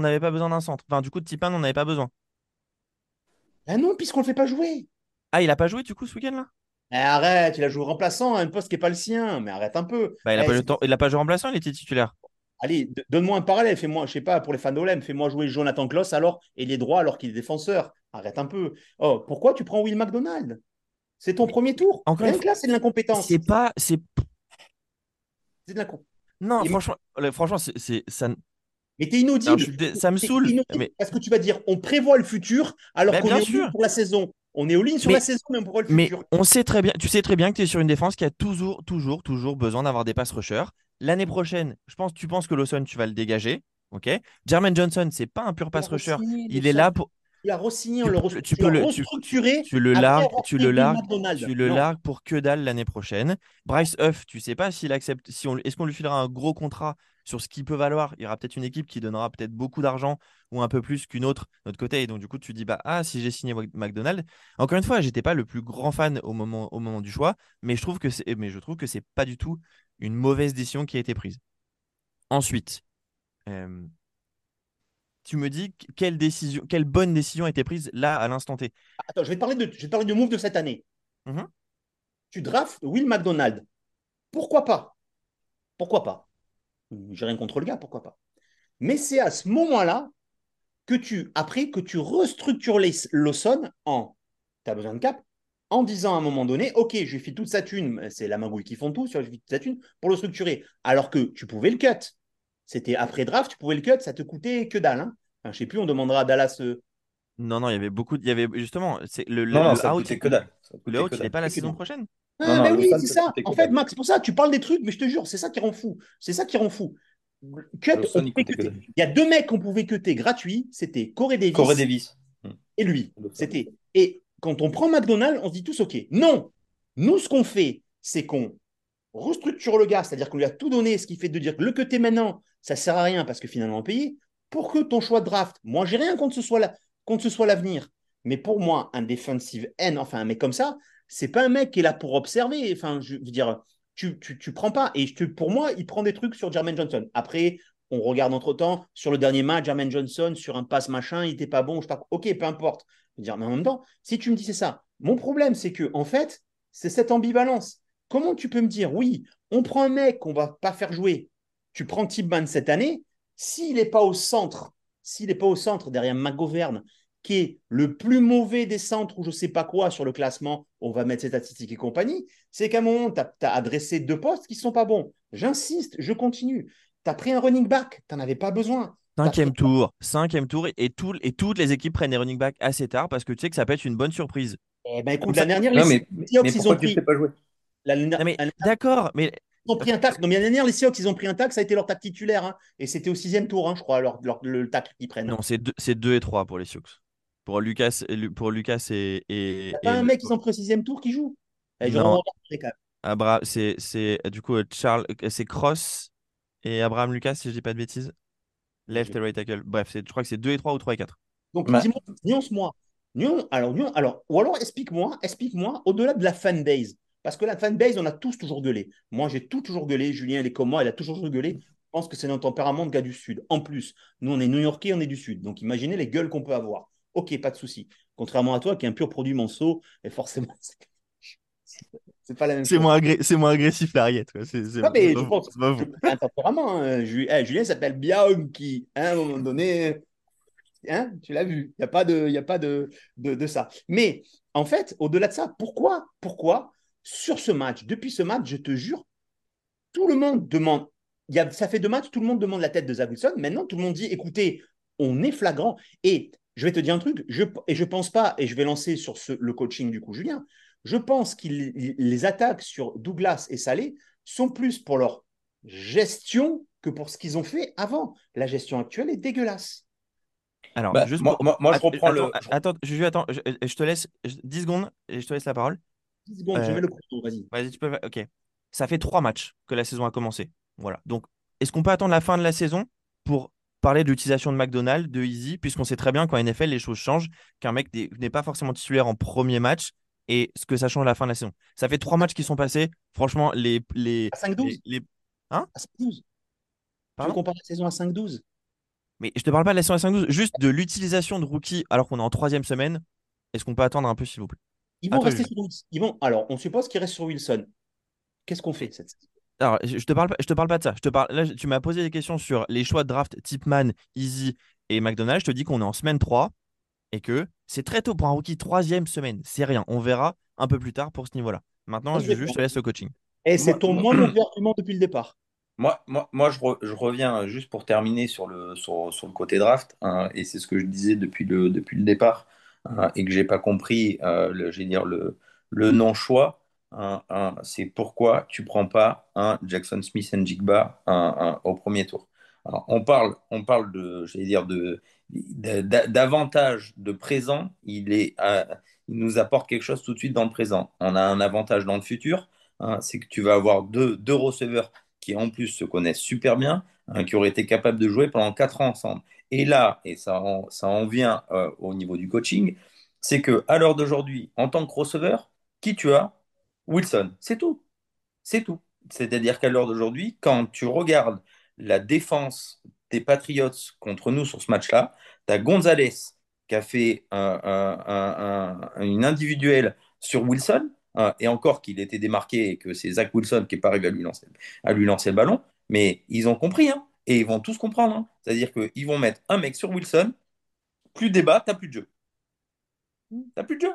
n'avait pas besoin d'un centre. Enfin, du coup, de Tipin, on n'avait pas besoin. Ah non, puisqu'on ne le fait pas jouer. Ah, il a pas joué du coup ce week-end là? Arrête, il a joué remplaçant à un poste qui n'est pas le sien. Mais arrête un peu. Bah, il n'a Eh, pas, temps- il a pas joué remplaçant, il était titulaire. Allez, donne-moi un parallèle. Fais-moi, je sais pas, pour les fans d'Olem, fais-moi jouer Jonathan Kloss alors, et il est droit alors qu'il est défenseur. Arrête un peu. Oh, pourquoi tu prends Will McDonald? C'est ton premier tour. encore Rien une que là, c'est de l'incompétence. C'est pas. c'est C'est de l'incom- Non, Et- franchement, franchement c'est, ça, Mais t'es inaudible. dé- ça me saoule, mais- Parce que tu vas dire, on prévoit le futur alors qu'on est sûr. pour la saison. On est au ligne sur Mais- la saison, mais on prévoit le Mais futur. on sait très bien, tu sais très bien que tu es sur une défense qui a toujours, toujours, toujours besoin d'avoir des pass rushers. L'année prochaine, je pense, tu penses que Lawson, tu vas le dégager. Ok? Jermaine Johnson, c'est pas un pur pass rusher. Il est là pour. A re-signé, Tu on le peux- re- tu tu peux le- tu- restructuré. Tu le largues, tu le largues, tu le largues pour que dalle l'année prochaine. Bryce Huff, tu sais pas s'il accepte, si on, est-ce qu'on lui filera un gros contrat sur ce qu'il peut valoir? Il y aura peut-être une équipe qui donnera peut-être beaucoup d'argent ou un peu plus qu'une autre de notre côté. Et donc du coup, tu dis bah ah si j'ai signé Mc- McDonald. Encore une fois, j'étais pas le plus grand fan au moment au moment du choix, mais je trouve que c'est, mais je trouve que c'est pas du tout une mauvaise décision qui a été prise. Ensuite. euh, tu me dis que- quelle décision, quelle bonne décision a été prise là à l'instant T. Attends, je vais te parler de, je vais te parler de move de cette année. Mhm. Tu drafts Will McDonald. Pourquoi pas? Pourquoi pas? J'ai rien contre le gars, pourquoi pas? Mais c'est à ce moment-là que tu, après, que tu restructures les, Lawson en, tu as besoin de cap, en disant à un moment donné, OK, je lui file toute sa thune, c'est la magouille qui font tout, sur je lui file toute sa thune pour le structurer. Alors que tu pouvais le cut. C'était après draft, tu pouvais le cut, ça te coûtait que dalle. Hein. Enfin, je sais plus, on demandera à Dallas. euh, Non, non, il y avait beaucoup. de- Il y avait justement. C'est le, le, Non, non, le ça out, coûtait que dalle. Le out, que il pas la saison prochaine. Ah, Non, mais oui, c'est ça En fait. Max, c'est pour ça, tu parles des trucs, mais je te jure, c'est ça qui rend fou. C'est ça qui rend fou. Cut, on il que y a deux mecs qu'on pouvait cutter gratuits, c'était Corey Davis, Corey Davis. et lui. C'était. Et quand on prend McDonald's, on se dit tous OK. Non, nous, ce qu'on fait, c'est qu'on restructure le gars, c'est-à-dire qu'on lui a tout donné, ce qui fait de dire que le cutter maintenant, ça sert à rien parce que finalement on paye, pour que ton choix de draft, moi, j'ai rien contre ce soit la- contre ce soit l'avenir. Mais pour moi, un defensive end, enfin un mec comme ça, c'est pas un mec qui est là pour observer. Enfin, je veux dire, tu, tu, tu prends pas. Et je pour moi, il prend des trucs sur Jermaine Johnson. Après, on regarde entre temps sur le dernier match, Jermaine Johnson sur un pass machin, il était pas bon. Je pas. Ok, peu importe. Je veux dire, mais en même temps, si tu me dis c'est ça, mon problème, c'est que en fait, c'est cette ambivalence. Comment tu peux me dire, oui, on prend un mec qu'on va pas faire jouer. Tu prends Tibman cette année, s'il n'est pas au centre, s'il n'est pas au centre derrière McGovern, qui est le plus mauvais des centres ou je sais pas quoi sur le classement, on va mettre ses statistiques et compagnie, c'est qu'à un moment, tu as, adressé deux postes qui ne sont pas bons. J'insiste, je continue. Tu as pris un running back, tu n'en avais pas besoin. Cinquième pris- tour, cinquième tour, et, tout- et toutes les équipes prennent des running backs assez tard parce que tu sais que ça peut être une bonne surprise. Eh ben écoute, la dernière, Non, les mais, mais ils ont ne pris. pas jouer? D'accord, mais Ils ont pris un tacle. Non, mais l'année dernière, les Seahawks, ils ont pris un tacle, ça a été leur tacle titulaire. hein. Et c'était au sixième tour, hein, je crois, leur, leur- le tacle qu'ils prennent. non, c'est deux, c'est deux et trois pour les Sioux. Pour Lucas, pour Lucas et. et, Il n'y a et pas un mec qui sont pris au sixième tour qui joue? Eh, je Non. Abra- c'est c'est du coup Charles, c'est Cross et Abraham Lucas si je dis pas de bêtises. Left et right tackle. Bref, c'est- je crois que c'est 2 et 3 ou 3 et 4. Donc, Ouais. dis-moi, nuance-moi. Nuance- alors, nuance- alors, ou alors, explique-moi, explique-moi, au-delà de la fanbase. Parce que la fanbase, on a tous toujours gueulé. Moi, j'ai tout toujours gueulé. Julien, il est comme moi, il a toujours gueulé. Je pense que c'est notre tempérament de gars du Sud. En plus, nous, on est New-Yorkais, on est du Sud. Donc, imaginez les gueules qu'on peut avoir. Ok, pas de souci. Contrairement à toi, qui est un pur produit manceau, et forcément, <laughs> c'est- pas la même C'est chose. moins, agré- c'est moins agressif l'Ariette. C'est- mais je pense tempérament. hein. Ju- eh, Julien s'appelle Bianchi. hein, à un moment donné, hein, tu l'as vu. Il n'y a pas, de, y a pas de, de, de ça. Mais en fait, au-delà de ça, pourquoi, pourquoi sur ce match, depuis ce match, je te jure, tout le monde demande. Il y a, ça fait deux matchs, tout le monde demande la tête de Zach Wilson. Maintenant, tout le monde dit écoutez, on est flagrant. Et je vais te dire un truc, je, et je pense pas, et je vais lancer sur ce, le coaching du coup, Julien. Je pense que les attaques sur Douglas et Salé sont plus pour leur gestion que pour ce qu'ils ont fait avant. La gestion actuelle est dégueulasse. Alors, Bah, juste moi- pour- moi- moi, je Attends, reprends le- attends, Juju, attends, je, je te laisse je- 10 secondes et je te laisse la parole. 10 secondes, je Euh, mets le chrono, vas-y. Vas-y, tu peux. Ok. Ça fait trois matchs que la saison a commencé. Voilà. Donc, est-ce qu'on peut attendre la fin de la saison pour parler de l'utilisation de McDonald's, de Easy, puisqu'on sait très bien qu'en NFL, les choses changent, qu'un mec n'est pas forcément titulaire en premier match et ce que ça change à la fin de la saison. Ça fait trois matchs qui sont passés. Franchement, les. les, À 5-12 les- les- À 5-12 Tu comparer la saison à 5-12 Mais je te parle pas de la saison à 5-12, juste de l'utilisation de rookie alors qu'on est en troisième semaine. Est-ce qu'on peut attendre un peu, s'il vous plaît? Ils vont rester sur Wilson. Ils vont... Alors, on suppose qu'ils restent sur Wilson. Qu'est-ce qu'on fait cette alors, je te parle, je te parle pas de ça. Je te parle, là, tu m'as posé des questions sur les choix de draft Tipman, Easy et McDonald's. Je te dis qu'on est en semaine 3 et que c'est très tôt pour un rookie troisième semaine. C'est rien. On verra un peu plus tard pour ce niveau-là. Maintenant, je, juste, te laisse le coaching. Et c'est ton moins mauvais argument depuis le départ. Moi, moi, moi je, je, reviens juste pour terminer sur le, sur, sur le côté draft, hein, et c'est ce que je disais depuis le, depuis le départ, hein, et que je n'ai pas compris euh, le, dire, le, le non-choix. Hein, c'est pourquoi tu prends pas un Jackson Smith and Jigba au premier tour. on parle, on parle de, dire, de, d'avantage de présent, il, est, euh, il nous apporte quelque chose tout de suite dans le présent. On a un avantage dans le futur, c'est que tu vas avoir deux, receveurs qui en plus se connaissent super bien, hein, qui auraient été capables de jouer pendant quatre ans ensemble. Et là, et ça en, vient euh, au niveau du coaching, c'est que à l'heure d'aujourd'hui, en tant que receveur, qui tu as? Wilson, c'est tout. C'est tout. C'est-à-dire qu'à l'heure d'aujourd'hui, quand tu regardes la défense des Patriots contre nous sur ce match-là, tu as Gonzalez qui a fait une individuelle sur Wilson, Hein, et encore qu'il était démarqué et que c'est Zach Wilson qui est pas arrivé à lui lancer, à lui lancer le ballon, mais ils ont compris, hein, et ils vont tous comprendre. Hein. C'est-à-dire qu'ils vont mettre un mec sur Wilson, plus débat, t'as plus de jeu. T'as plus de jeu.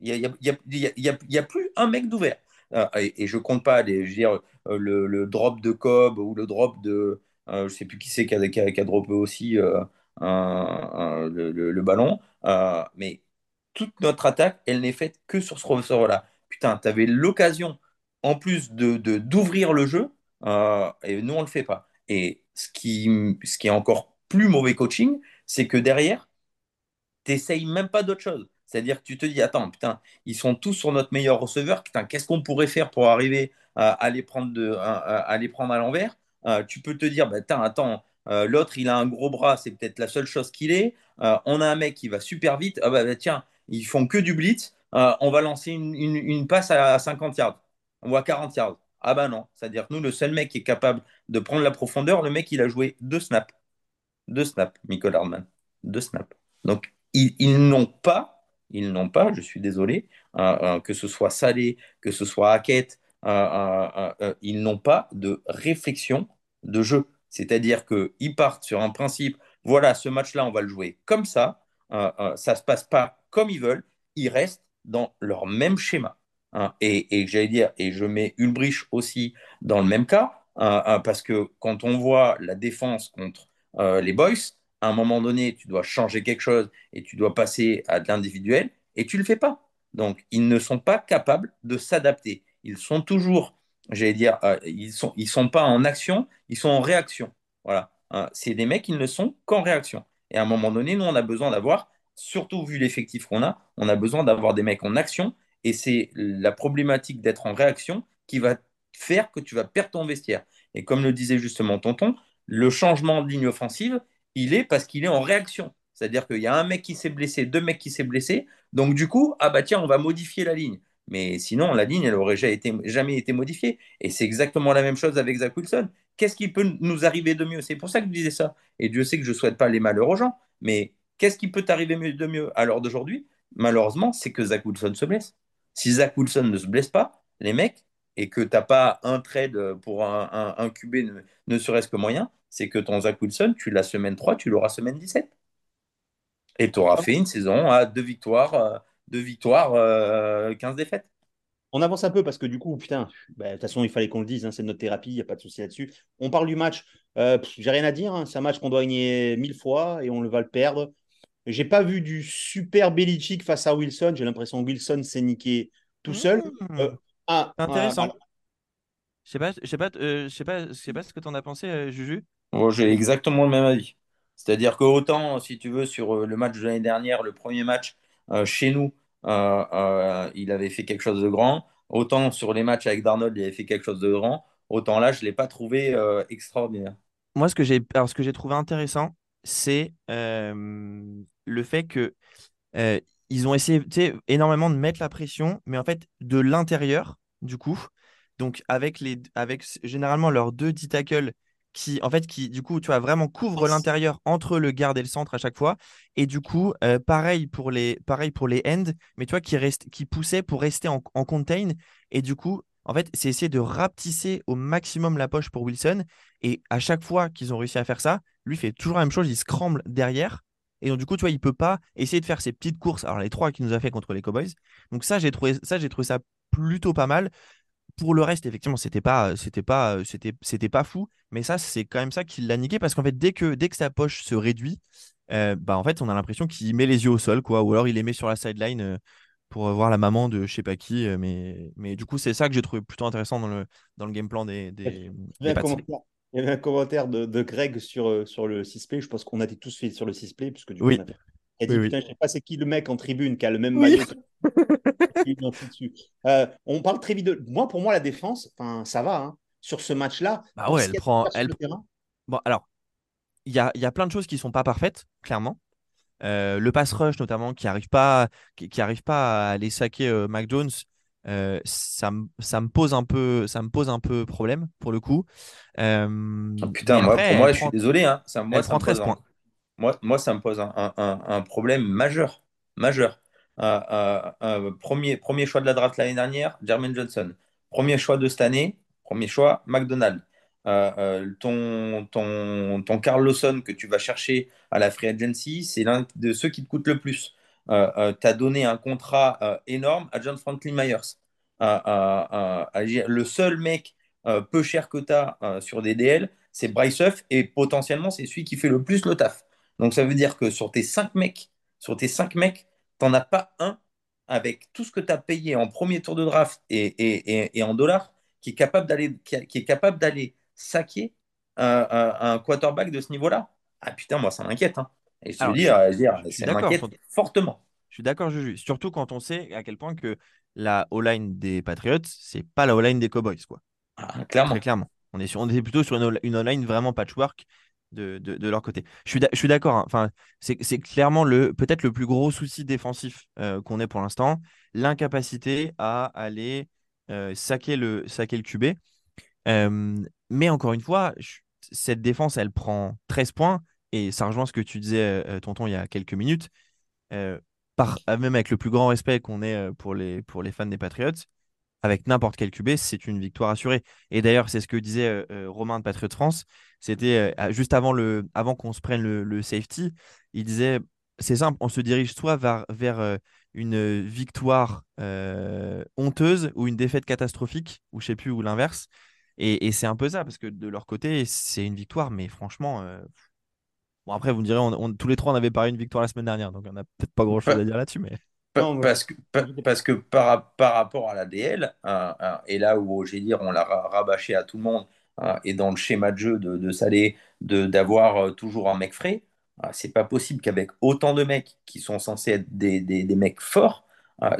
Il n'y a, y a, y a, y a, plus un mec d'ouvert. Euh, et, et, je compte pas les, je veux dire, euh, le, le, drop de Cobb ou le drop de. Euh, je sais plus qui c'est qui a, qui, qui a, droppé aussi euh, un, le, le, ballon. mais toute notre attaque, elle n'est faite que sur ce ressort-là putain, tu avais l'occasion, en plus de, d'ouvrir le jeu, euh, et nous, on ne le fait pas. Et ce qui, ce qui est encore plus mauvais coaching, c'est que derrière, tu n'essayes même pas d'autre chose. C'est-à-dire que tu te dis, attends, putain, ils sont tous sur notre meilleur receveur, putain, qu'est-ce qu'on pourrait faire pour arriver à, les, prendre de, à, prendre à l'envers? Euh, Tu peux te dire, bah, attends, euh, l'autre, il a un gros bras, c'est peut-être la seule chose qu'il est. on a un mec qui va super vite. Ah bah, bah, tiens, ils font que du blitz. Euh, on va lancer une, passe à 50 yards. On voit 40 yards. Ah bah non. C'est-à-dire nous, le seul mec qui est capable de prendre la profondeur, le mec, il a joué deux snaps. Deux snaps, Michael Hardman. Deux snaps. Donc, ils, n'ont pas, ils n'ont pas, je suis désolé, euh, euh, que ce soit Salé, que ce soit Hackett, ils n'ont pas de réflexion de jeu. C'est-à-dire qu'ils partent sur un principe, voilà, ce match-là, on va le jouer comme ça, ça ne se passe pas comme ils veulent, ils restent dans leur même schéma. Hein. et, j'allais dire, et je mets Ulbrich aussi dans le même cas, hein, hein, parce que quand on voit la défense contre euh, les Boys, à un moment donné, tu dois changer quelque chose et tu dois passer à de l'individuel, et tu ne le fais pas. Donc, ils ne sont pas capables de s'adapter. Ils sont toujours, j'allais dire, euh, ils ne sont, ils sont pas en action, ils sont en réaction. Voilà. c'est des mecs qui ne sont qu'en réaction. Et à un moment donné, nous, on a besoin d'avoir surtout vu l'effectif qu'on a, on a besoin d'avoir des mecs en action. Et c'est la problématique d'être en réaction qui va faire que tu vas perdre ton vestiaire. Et comme le disait justement Tonton, le changement de ligne offensive, il est parce qu'il est en réaction. C'est-à-dire qu'il y a un mec qui s'est blessé, deux mecs qui s'est blessé. Donc du coup, ah bah tiens, on va modifier la ligne. Mais sinon, la ligne, elle aurait jamais été, jamais été modifiée. Et c'est exactement la même chose avec Zach Wilson. Qu'est-ce qui peut nous arriver de mieux? C'est pour ça que je disais ça. Et Dieu sait que je ne souhaite pas les malheurs aux gens. Mais Qu'est-ce qui peut t'arriver de mieux à l'heure d'aujourd'hui? Malheureusement, c'est que Zach Wilson se blesse. Si Zach Wilson ne se blesse pas, les mecs, et que tu n'as pas un trade pour un, un, QB ne, serait-ce que moyen, c'est que ton Zach Wilson, tu l'as semaine 3, tu l'auras semaine 17. Et tu auras fait une saison à deux victoires, euh, deux victoires 15 euh, défaites. On avance un peu parce que du coup, putain, bah, de toute façon, il fallait qu'on le dise, hein, c'est notre thérapie, il n'y a pas de souci là-dessus. On parle du match, euh, j'ai rien à dire, hein, c'est un match qu'on doit gagner mille fois et on va le perdre. J'ai pas vu du super Belichick face à Wilson. J'ai l'impression que Wilson s'est niqué tout seul. Mmh. Euh, ah, Intéressant. Ah, je sais pas, je sais pas, euh, je sais pas, je sais pas ce que tu en as pensé, euh, Juju. J'ai exactement le même avis. C'est-à-dire que autant, si tu veux, sur le match de l'année dernière, le premier match chez nous, il avait fait quelque chose de grand. Autant sur les matchs avec Darnold, il avait fait quelque chose de grand. Autant là, je ne l'ai pas trouvé extraordinaire. Moi, ce que j'ai, alors ce que j'ai trouvé intéressant, c'est le fait que euh, ils ont essayé énormément de mettre la pression, mais en fait de l'intérieur, du coup. Donc avec les avec généralement leurs deux D tackles qui, en fait, qui, du coup, tu vois, vraiment couvre l'intérieur entre le garde et le centre à chaque fois. Et du coup, euh, pareil, pour les, pareil pour les ends, mais tu vois, qui, reste, qui poussait pour rester en, en contain. Et du coup, en fait, c'est essayer de rapetisser au maximum la poche pour Wilson. Et à chaque fois qu'ils ont réussi à faire ça, lui fait toujours la même chose, il se cramble derrière. Et donc, du coup, tu vois, il peut pas essayer de faire ses petites courses. Alors, les trois qu'il nous a fait contre les Cowboys. Donc, ça, j'ai trouvé ça, j'ai trouvé ça plutôt pas mal. Pour le reste, effectivement, c'était pas, c'était pas, c'était, c'était pas fou. Mais ça, c'est quand même ça qui l'a niqué parce qu'en fait, dès que, dès que sa poche se réduit, euh, bah, en fait, on a l'impression qu'il met les yeux au sol, quoi. Ou alors, il les met sur la sideline euh, pour voir la maman de je sais pas qui. euh, mais, mais du coup, c'est ça que j'ai trouvé plutôt intéressant dans le, dans le game plan des, des il y avait un commentaire de, de Greg sur, euh, sur le 6play. Je pense qu'on a été tous fait sur le 6play. Puisque du coup, Oui. on a fait- Il a dit Oui, oui. Putain, je sais pas c'est qui le mec en tribune qui a le même Oui. maillot. <laughs> Euh, on parle très vite de. Moi, pour moi, la défense, enfin, ça va. hein. Sur ce match-là, Bah ouais, elle prend- elle- le terrain, Bon, alors, il y a, il y a plein de choses qui sont pas parfaites, clairement. Euh, le pass rush, notamment, qui arrive pas, qui, qui arrive pas à aller saquer euh, Mac Jones, euh, ça, me- ça me pose un peu, ça me pose un peu problème pour le coup. Euh, Ah, putain, moi, pour moi, je suis désolé. Hein, ça, moi, ça me 13 pose un- points. Moi, moi, ça me pose un, un- problème majeur. Majeur. Euh, premier, premier choix de la draft l'année dernière, Jermaine Johnson. Premier choix de cette année, premier choix, McDonald. Euh, ton, ton, ton Carl Lawson que tu vas chercher à la Free Agency, c'est l'un de ceux qui te coûtent le plus. Tu as donné un contrat euh, énorme à John Franklin Myers. Euh, euh, euh, le seul mec euh, peu cher que tu as sur des DL, c'est Bryce Huff et potentiellement c'est celui qui fait le plus le taf. Donc ça veut dire que sur tes cinq mecs, sur tes mecs, t'en as pas un avec tout ce que tu as payé en premier tour de draft et, en dollars qui est capable d'aller qui, saquer euh, un, un quarterback de ce niveau-là? Ah putain, moi ça m'inquiète. Hein. Et Alors, dis, je- euh, dire, je suis ça d'accord, m'inquiète sur- fortement. Je suis d'accord, Juju. Surtout quand on sait à quel point que la O-line des Patriots, c'est pas la O-line des Cowboys, quoi. Ah, clairement. Très clairement. On est, sur, on est plutôt sur une, O- une online vraiment patchwork de, de, de leur côté. Je suis, d'a- je suis d'accord. hein. Enfin, c'est c'est clairement le peut-être le plus gros souci défensif euh, qu'on ait pour l'instant, l'incapacité à aller euh, saquer le saquer le QB. Euh, mais encore une fois, je- cette défense, elle prend 13 points et ça rejoint ce que tu disais, euh, tonton, il y a quelques minutes. Euh, même avec le plus grand respect qu'on ait euh, pour les, fans des Patriots, avec n'importe quel QB, c'est une victoire assurée. Et d'ailleurs, c'est ce que disait euh, euh, Romain de Patriots France. C'était euh, juste avant, avant qu'on se prenne le, safety. Il disait c'est simple, on se dirige soit vers, vers euh, une victoire euh, honteuse ou une défaite catastrophique, ou je sais plus, ou l'inverse. Et, c'est un peu ça, parce que de leur côté, c'est une victoire, mais franchement. euh, Bon, après, vous me direz, on, on- tous les trois, on avait parlé une victoire la semaine dernière, donc on n'a peut-être pas grand-chose à dire là-dessus, mais. Pa- Non, mais- parce que, pa- parce que par, par rapport à la DL, hein, hein, et là où j'ai dire on l'a ra- rabâché à tout le monde, hein, et dans le schéma de jeu de, de Salé, d'avoir euh, toujours un mec frais, hein, c'est pas possible qu'avec autant de mecs qui sont censés être des, des, des mecs forts,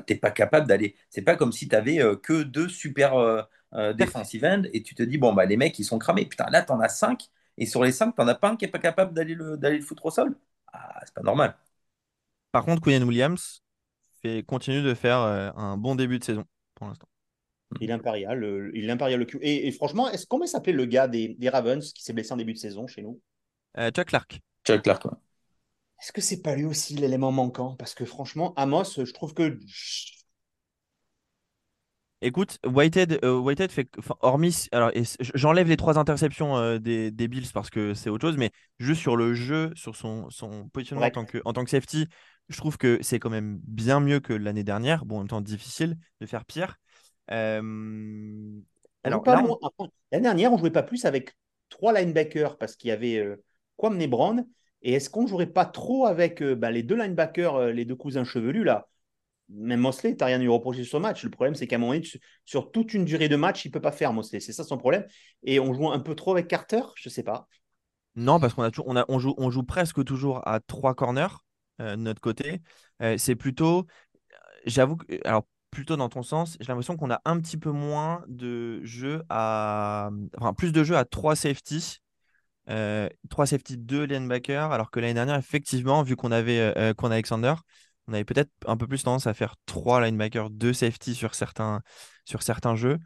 t'es pas capable d'aller. C'est pas comme si t'avais euh, que deux super euh, euh, defensive end et tu te dis, bon, bah les mecs ils sont cramés. Putain, là t'en as cinq, et sur les cinq, t'en as pas un qui est pas capable d'aller le, d'aller le foutre au sol? Ah, c'est pas normal. Par contre, Quinn Williams fait, continue de faire euh, un bon début de saison pour l'instant. Il est impérial. euh, il est impérial le Q. Et, et franchement, est-ce, comment s'appelait le gars des, des Ravens qui s'est blessé en début de saison chez nous? Euh, Chuck Clark. Chuck Clark, ouais. Est-ce que c'est pas lui aussi l'élément manquant? Parce que franchement, Amos, je trouve que. Écoute, Whitehead, euh, Whitehead fait, enfin, hormis, alors j'enlève les trois interceptions euh, des, des Bills parce que c'est autre chose, mais juste sur le jeu, sur son, son positionnement en tant, que, en tant que safety, je trouve que c'est quand même bien mieux que l'année dernière. Bon, en même temps, difficile de faire pire. Euh, alors on- L'année dernière, on jouait pas plus avec trois linebackers parce qu'il y avait euh, Kwame Brown. Et est-ce qu'on jouerait pas trop avec euh, bah, les deux linebackers, euh, les deux cousins chevelus là? Même Mosley, tu rien à lui reprocher sur ce match. Le problème, c'est qu'à un moment donné, sur toute une durée de match, il peut pas faire Mosley. C'est ça son problème. Et on joue un peu trop avec Carter? Je sais pas. Non, parce qu'on a on a, on joue, on joue presque toujours à trois corners euh, de notre côté. Euh, c'est plutôt, j'avoue, que- alors plutôt dans ton sens, j'ai l'impression qu'on a un petit peu moins de jeux à, enfin plus de jeux à trois safety, euh, trois safety, deux linebackers, alors que l'année dernière, effectivement, vu qu'on avait euh, euh, qu'on a Alexander, on avait peut-être un peu plus tendance à faire trois linebackers, deux safety sur certains, sur certains jeux.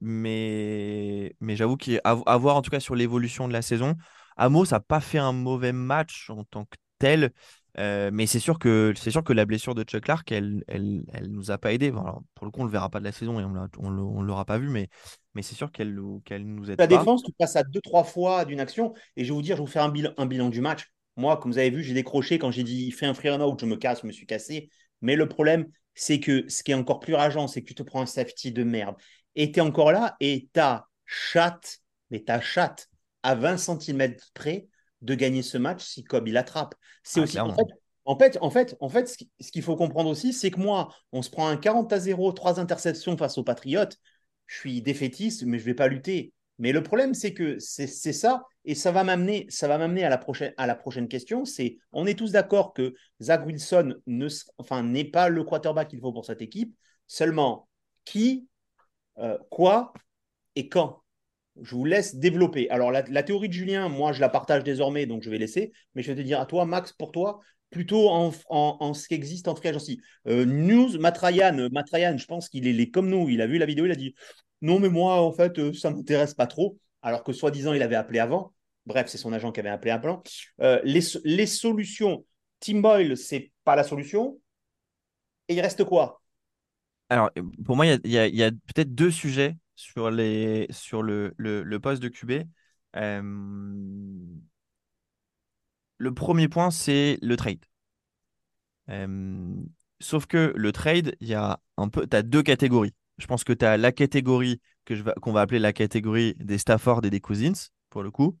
mais mais j'avoue qu'à voir en tout cas sur l'évolution de la saison, Amo, ça n'a pas fait un mauvais match en tant que tel. mais c'est sûr que c'est sûr que la blessure de Chuck Clark, elle, elle, elle nous a pas aidé. pour le coup, on le verra pas de la saison et on ne l'aura pas vu, mais, mais c'est sûr qu'elle qu'elle nous aide la défense, tu passes à deux trois fois d'une action et je vais vous dire, je vais vous faire un bilan, un bilan du match. Moi, comme vous avez vu, j'ai décroché quand j'ai dit il fait un free out, je me casse, je me suis cassé. Mais le problème, c'est que ce qui est encore plus rageant, c'est que tu te prends un safety de merde et tu es encore là et ta chatte, mais ta chatte à 20 cm près de gagner ce match si Cobb il attrape. C'est ah, aussi en fait, en fait, en fait, en fait, ce qu'il faut comprendre aussi, c'est que moi, on se prend un 40 à 0, trois interceptions face aux Patriotes. Je suis défaitiste, mais je vais pas lutter. Mais le problème, c'est que c'est ça, et ça va m'amener, ça va m'amener à la prochaine, à la prochaine question. C'est, on est tous d'accord que Zach Wilson ne, enfin, n'est pas le quarterback qu'il faut pour cette équipe. Seulement, qui, euh, quoi et quand? Je vous laisse développer. Alors, la, théorie de Julien, moi, je la partage désormais, donc je vais laisser. Mais je vais te dire à toi, Max, pour toi, plutôt en, ce qui existe en free agency. Euh, news, Matrayan, Matrayan, je pense qu'il est, comme nous. Il a vu la vidéo, il a dit Non, mais moi, en fait, euh, ça ne m'intéresse pas trop. Alors que soi-disant, il avait appelé avant. Bref, c'est son agent qui avait appelé un plan. Euh, les, solutions, Tim Boyle, c'est pas la solution. Et il reste quoi? Alors, pour moi, il y a peut-être deux sujets sur, le, poste de QB. le premier point, c'est le trade. sauf que le trade, il y a un peu, tu as deux catégories. Je pense que tu as la catégorie que je qu'on va appeler la catégorie des Stafford et des Cousins, pour le coup,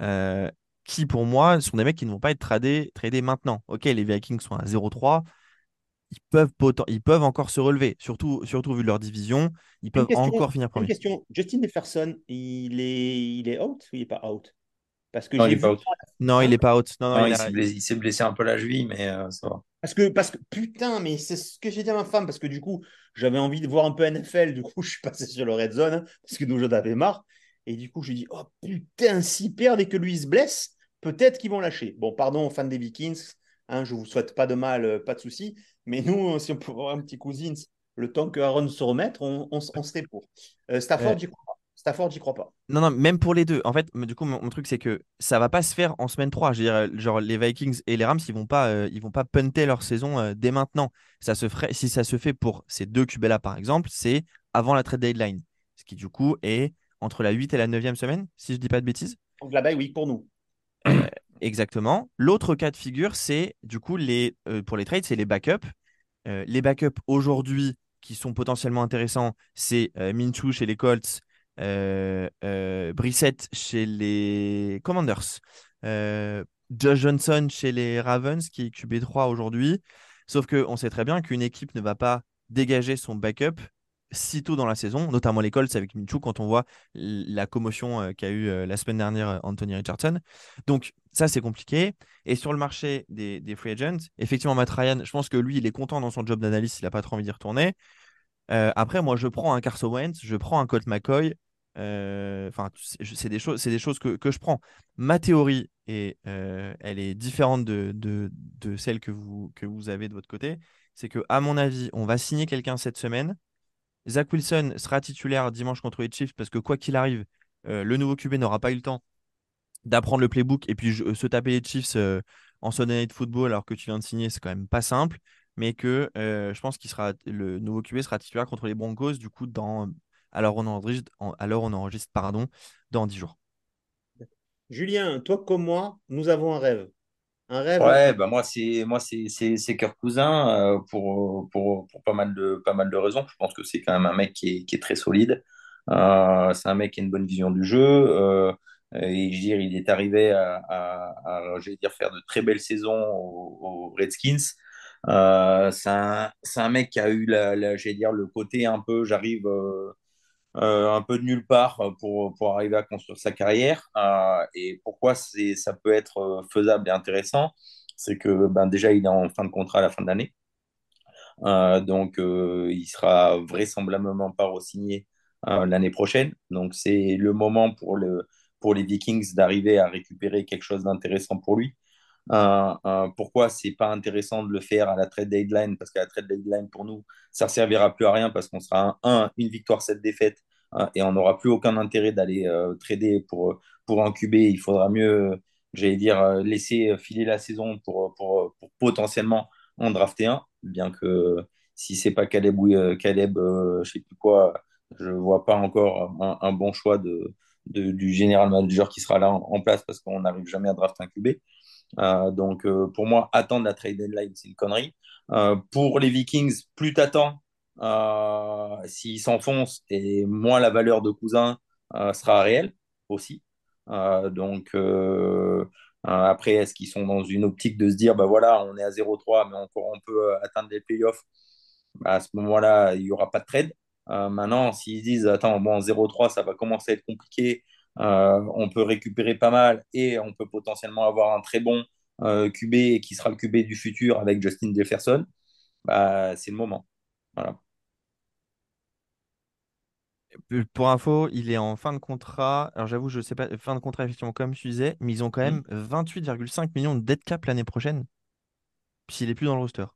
euh, qui pour moi sont des mecs qui ne vont pas être tradés, tradés maintenant. Ok, les Vikings sont à 0-3, ils peuvent, ils peuvent encore se relever, surtout, surtout vu leur division. Ils peuvent encore finir premier. Une question. Justin Jefferson, il est, il est out ou il n'est pas out? Parce que non, il n'est pas out. Non, il n'est pas out. Non, non, il, s'est blessé, un peu la cheville, mais euh, ça va. Parce que, parce que putain, mais c'est ce que j'ai dit à ma femme, parce que du coup, j'avais envie de voir un peu NFL, du coup, <laughs> je suis passé sur le Red Zone, hein, parce que nous, j'en avais marre. Et du coup, je dit, oh putain, s'ils perdent et que lui se blesse, peut-être qu'ils vont lâcher. Bon, pardon, fan des Vikings, hein, je vous souhaite pas de mal, euh, pas de soucis. Mais nous, si on peut avoir un petit cousin, le temps que Aaron se remette, on, on, serait pour. Euh, Stafford, crois pas. Stafford, j'y crois pas. Non, non, même pour les deux. En fait, du coup, mon, truc, c'est que ça va pas se faire en semaine 3. Je veux dire, genre, les Vikings et les Rams, ils vont pas, euh, ils vont pas punter leur saison euh, dès maintenant. Ça se ferait, si ça se fait pour ces deux QB-là, par exemple, c'est avant la trade deadline. Ce qui, du coup, est entre la 8 et la 9e semaine, si je dis pas de bêtises. Donc là-bas, oui, pour nous. exactement. L'autre cas de figure, c'est, du coup, les, pour les trades, c'est les backups. Euh, les backups aujourd'hui qui sont potentiellement intéressants, c'est euh, Minshew chez les Colts, euh, Brissett chez les Commanders, Josh Johnson chez les Ravens qui est QB3 aujourd'hui. Sauf qu'on sait très bien qu'une équipe ne va pas dégager son backup si tôt dans la saison, notamment les Colts avec Minshew, quand on voit la commotion euh, qu'a eu euh, la semaine dernière euh, Anthony Richardson. Donc, ça, c'est compliqué. Et sur le marché des, free agents, effectivement, Matt Ryan, je pense que lui, il est content dans son job d'analyste, il n'a pas trop envie d'y retourner. après, moi, je prends un Carson Wentz, je prends un Colt McCoy. Enfin, c'est des choses, c'est des choses que, je prends. Ma théorie, et elle est différente de, de, de, celle que vous, que vous avez de votre côté. C'est que, à mon avis, on va signer quelqu'un cette semaine Zach Wilson sera titulaire dimanche contre les Chiefs parce que quoi qu'il arrive, euh, le nouveau QB n'aura pas eu le temps d'apprendre le playbook et puis se taper les Chiefs euh, en Sunday Night Football alors que tu viens de signer, c'est quand même pas simple. Mais que euh, je pense qu'il sera le nouveau QB sera titulaire contre les Broncos du coup dans alors on enregistre alors on enregistre pardon dans 10 jours. Julien, toi comme moi, nous avons un rêve. Un rêve. Ouais, bah moi c'est moi c'est c'est Cœur Cousin euh, pour, pour, pour pas mal de pas mal de raisons. Je pense que c'est quand même un mec qui est, qui est très solide. Euh, c'est un mec qui a une bonne vision du jeu. Euh, et je dire, il est arrivé à, à, dire faire de très belles saisons aux, Redskins. c'est un, un, mec qui a eu la, la dire le côté un peu j'arrive euh, un peu de nulle part euh, pour, arriver à construire sa carrière. Euh, et pourquoi ça peut être faisable et intéressant C'est que ben, déjà, il est en fin de contrat à la fin de l'année. donc, il sera vraisemblablement pas re-signé l'année prochaine. Donc, c'est le moment pour, le, pour les Vikings d'arriver à récupérer quelque chose d'intéressant pour lui. Euh, euh, pourquoi c'est pas intéressant de le faire à la trade deadline? Parce qu'à la trade deadline, pour nous, ça ne servira plus à rien parce qu'on sera un, un, une victoire, sept défaites et on n'aura plus aucun intérêt d'aller trader pour, pour QB. Il faudra mieux, j'allais dire, laisser filer la saison pour, pour, pour potentiellement en drafter un, bien que si c'est pas Caleb, Caleb je sais plus quoi, je vois pas encore un, bon choix de, du général manager qui sera là en, place parce qu'on n'arrive jamais à drafter un QB. Euh, donc, euh, pour moi, attendre la trade deadline, c'est une connerie. Euh, pour les Vikings, plus t'attends, s'ils s'enfoncent, et moins la valeur de cousin sera réelle aussi. donc, après, est-ce qu'ils sont dans une optique de se dire, bah voilà, on est à 0-3, mais encore on peut atteindre les playoffs? Bah, À ce moment-là, il n'y aura pas de trade. maintenant, s'ils disent, attends, bon, 0-3, ça va commencer à être compliqué, euh, on peut récupérer pas mal et on peut potentiellement avoir un très bon euh, QB qui sera le QB du futur avec Justin Jefferson. Bah, c'est le moment. Voilà. Pour info, il est en fin de contrat. Alors j'avoue, je sais pas, fin de contrat effectivement comme tu disais, mais ils ont quand même 28,5 mm. millions de dead cap l'année prochaine. S'il est plus dans le roster.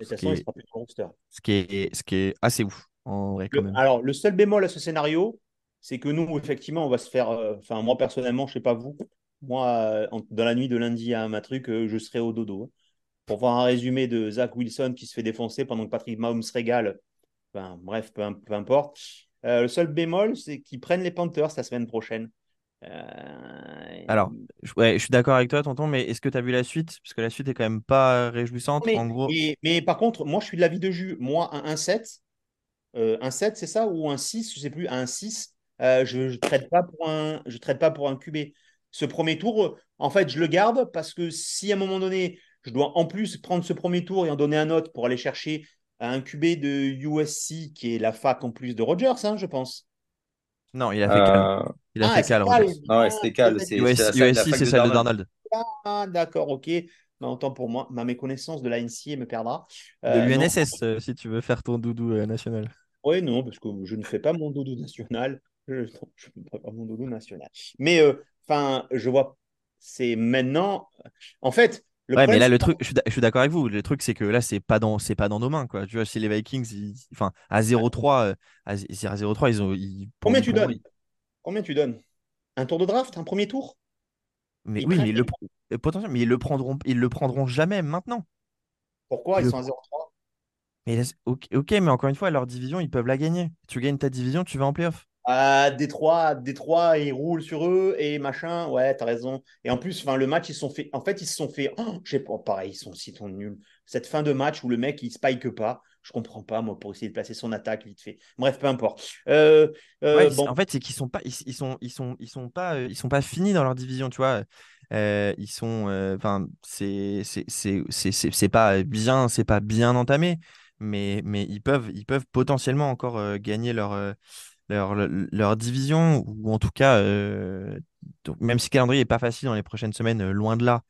ce, qui est... roster. ce qui est, ce qui est assez ouf en vrai. Alors le seul bémol à ce scénario, c'est que nous, effectivement, on va se faire. Euh, enfin, moi, personnellement, je sais pas vous. Moi, euh, dans la nuit de lundi à ma truc, euh, je serai au dodo. Hein. Pour voir un résumé de Zach Wilson qui se fait défoncer pendant que Patrick Mahomes régale. Enfin, bref, peu, importe. le seul bémol, c'est qu'ils prennent les Panthers la semaine prochaine. Alors, ouais, je suis d'accord avec toi, tonton, mais est-ce que tu as vu la suite? Parce que la suite est quand même pas réjouissante. Mais, en gros... mais, par contre, moi, je suis de l'avis de Jus. Moi, un 1-7, un 7, c'est ça? Ou un 6, je sais plus, un 6, euh, je ne traite pas pour un, je traite pas pour un QB. Ce premier tour, en fait, je le garde parce que si à un moment donné, je dois en plus prendre ce premier tour et en donner un autre pour aller chercher un QB de USC qui est la fac en plus de Rogers, hein, je pense. Non, il a fait Cal. Euh, il a ah, fait Cal. Non, ouais, c'était Cal. USC, c'est celle de Donald. Ah, d'accord, ok. Mais autant pour moi, ma méconnaissance de la NCA me perdra. de euh, l'UNSS, si tu veux faire ton doudou national. Oui, non, parce que je ne fais pas mon doudou national. <laughs> Je ne fais pas mon doudou national. Mais, euh, enfin, je vois, c'est maintenant. En fait. Le ouais, mais là, le truc, je suis d'accord avec vous. Le truc, c'est que là, c'est pas dans, c'est pas dans nos mains, quoi. Tu vois, si les Vikings, enfin, à 0-3, euh, à 0-3, ils ont. Combien tu donnes? Combien tu donnes? Un tour de draft, un premier tour? Mais oui, mais le, potentiel, mais ils le prendront, ils le prendront jamais maintenant. Pourquoi? Ils sont à 0-3 mais ok, mais encore une fois, leur division, ils peuvent la gagner. Tu gagnes ta division, tu vas en playoff. À Détroit, Détroit, ils roulent sur eux et machin. Ouais, t'as raison. Et en plus, enfin, le match, ils sont fait. En fait, ils se sont fait. Oh, je sais pas, pareil, ils sont si nuls. Cette fin de match où le mec il spike pas, je comprends pas moi pour essayer de placer son attaque vite fait. Bref, peu importe. Euh, euh, en fait, c'est qu'ils sont pas, ils, sont, ils sont, ils sont pas, euh, ils sont pas finis dans leur division, tu vois. ils sont, enfin, c'est, c'est pas bien, c'est pas bien entamé, mais, mais ils peuvent, ils peuvent potentiellement encore gagner leur leur, leur, division, ou en tout cas, euh, même si le calendrier n'est pas facile dans les prochaines semaines, euh, loin de là,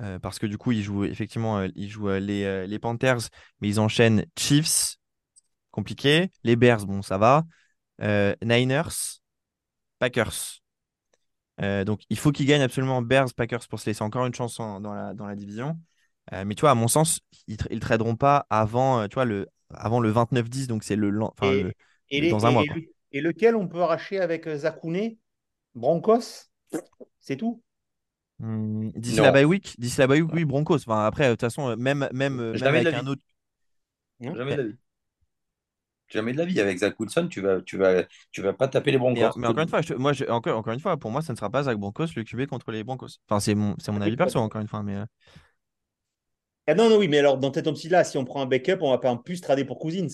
euh, parce que du coup, ils jouent effectivement ils jouent, les, les, Panthers, mais ils enchaînent Chiefs, compliqué, les Bears, bon, ça va, Niners, Packers. donc, il faut qu'ils gagnent absolument Bears, Packers pour se laisser encore une chance dans, la, dans la division. mais tu vois, à mon sens, ils ne traderont pas avant, tu vois, le, avant le 29-10, donc c'est le, enfin, dans un mois. Et lequel on peut arracher avec euh, Zakouné? Broncos? C'est tout? Hmm, D'ici la bye week, d'ici la bye week, oui, Broncos. Enfin, après, de toute façon, même, même, même avec un autre. Jamais de la vie. Jamais de la vie. Avec Zach Wilson, tu vas, tu vas, tu vas pas taper les Broncos. mais encore une fois, moi, encore, encore une fois, pour moi, ça ne sera pas Zach Broncos le QB contre les Broncos. Enfin, c'est mon, c'est mon avis perso, encore une fois. Mais... Euh. Ah non, non, oui, mais alors dans cette optique-là, si on prend un backup, on va pas en plus trader pour Cousins.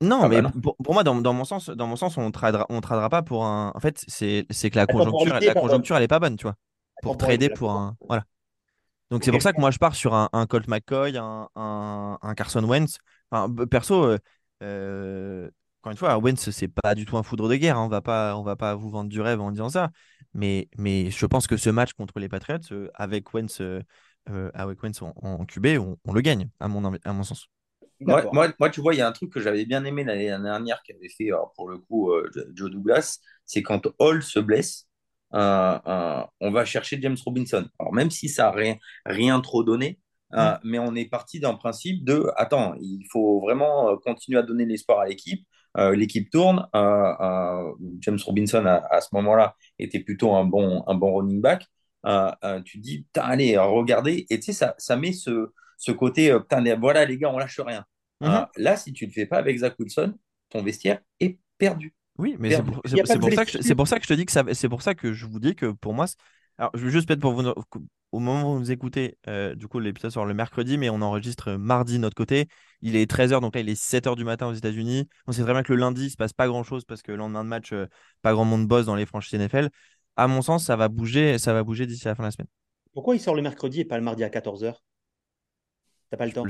Non, ah mais bah Pour, moi, dans, mon sens, dans mon sens, on ne tradera, on tradera pas pour un. En fait, c'est que la conjoncture, la conjoncture, elle est pas bonne, tu vois. Pour trader pour un. Voilà. Donc c'est pour ça que moi je pars sur un, Colt McCoy, un, un, Carson Wentz. Enfin, perso, euh, euh, encore une fois, Wentz c'est pas du tout un foudre de guerre. Hein. On va pas, on va pas vous vendre du rêve en disant ça. Mais, mais je pense que ce match contre les Patriots, euh, avec Wentz, avec Wentz en, QB, on, on, le gagne à mon, à mon sens. Moi, moi, tu vois, il y a un truc que j'avais bien aimé l'année dernière qu'avait fait, pour le coup, euh, Joe Douglas, c'est quand Hall se blesse, on va chercher James Robinson. Alors même si ça n'a rien, rien trop donné, mm. mais on est parti d'un principe de, attends, il faut vraiment continuer à donner l'espoir à l'équipe. l'équipe tourne. James Robinson, à, ce moment-là, était plutôt un bon, un bon running back. tu dis, allez, regardez. Et tu sais, ça, ça met ce, ce côté, voilà les gars, on lâche rien. Mm-hmm. là, si tu ne le fais pas avec Zach Wilson, ton vestiaire est perdu. Oui, mais c'est pour, ça que pour ça que je te dis que ça, c'est pour ça que je vous dis que pour moi, alors je juste peut-être pour vous, au moment où vous écoutez, euh, du coup l'épisode sort le mercredi, mais on enregistre mardi de notre côté. Il est 13h, donc là il est 7h du matin aux États-Unis. On sait très bien que le lundi il se passe pas grand-chose parce que le lendemain de match, euh, pas grand monde bosse dans les franchises NFL. À mon sens, ça va bouger, ça va bouger d'ici la fin de la semaine. Pourquoi il sort le mercredi et pas le mardi à 14h T'as pas le temps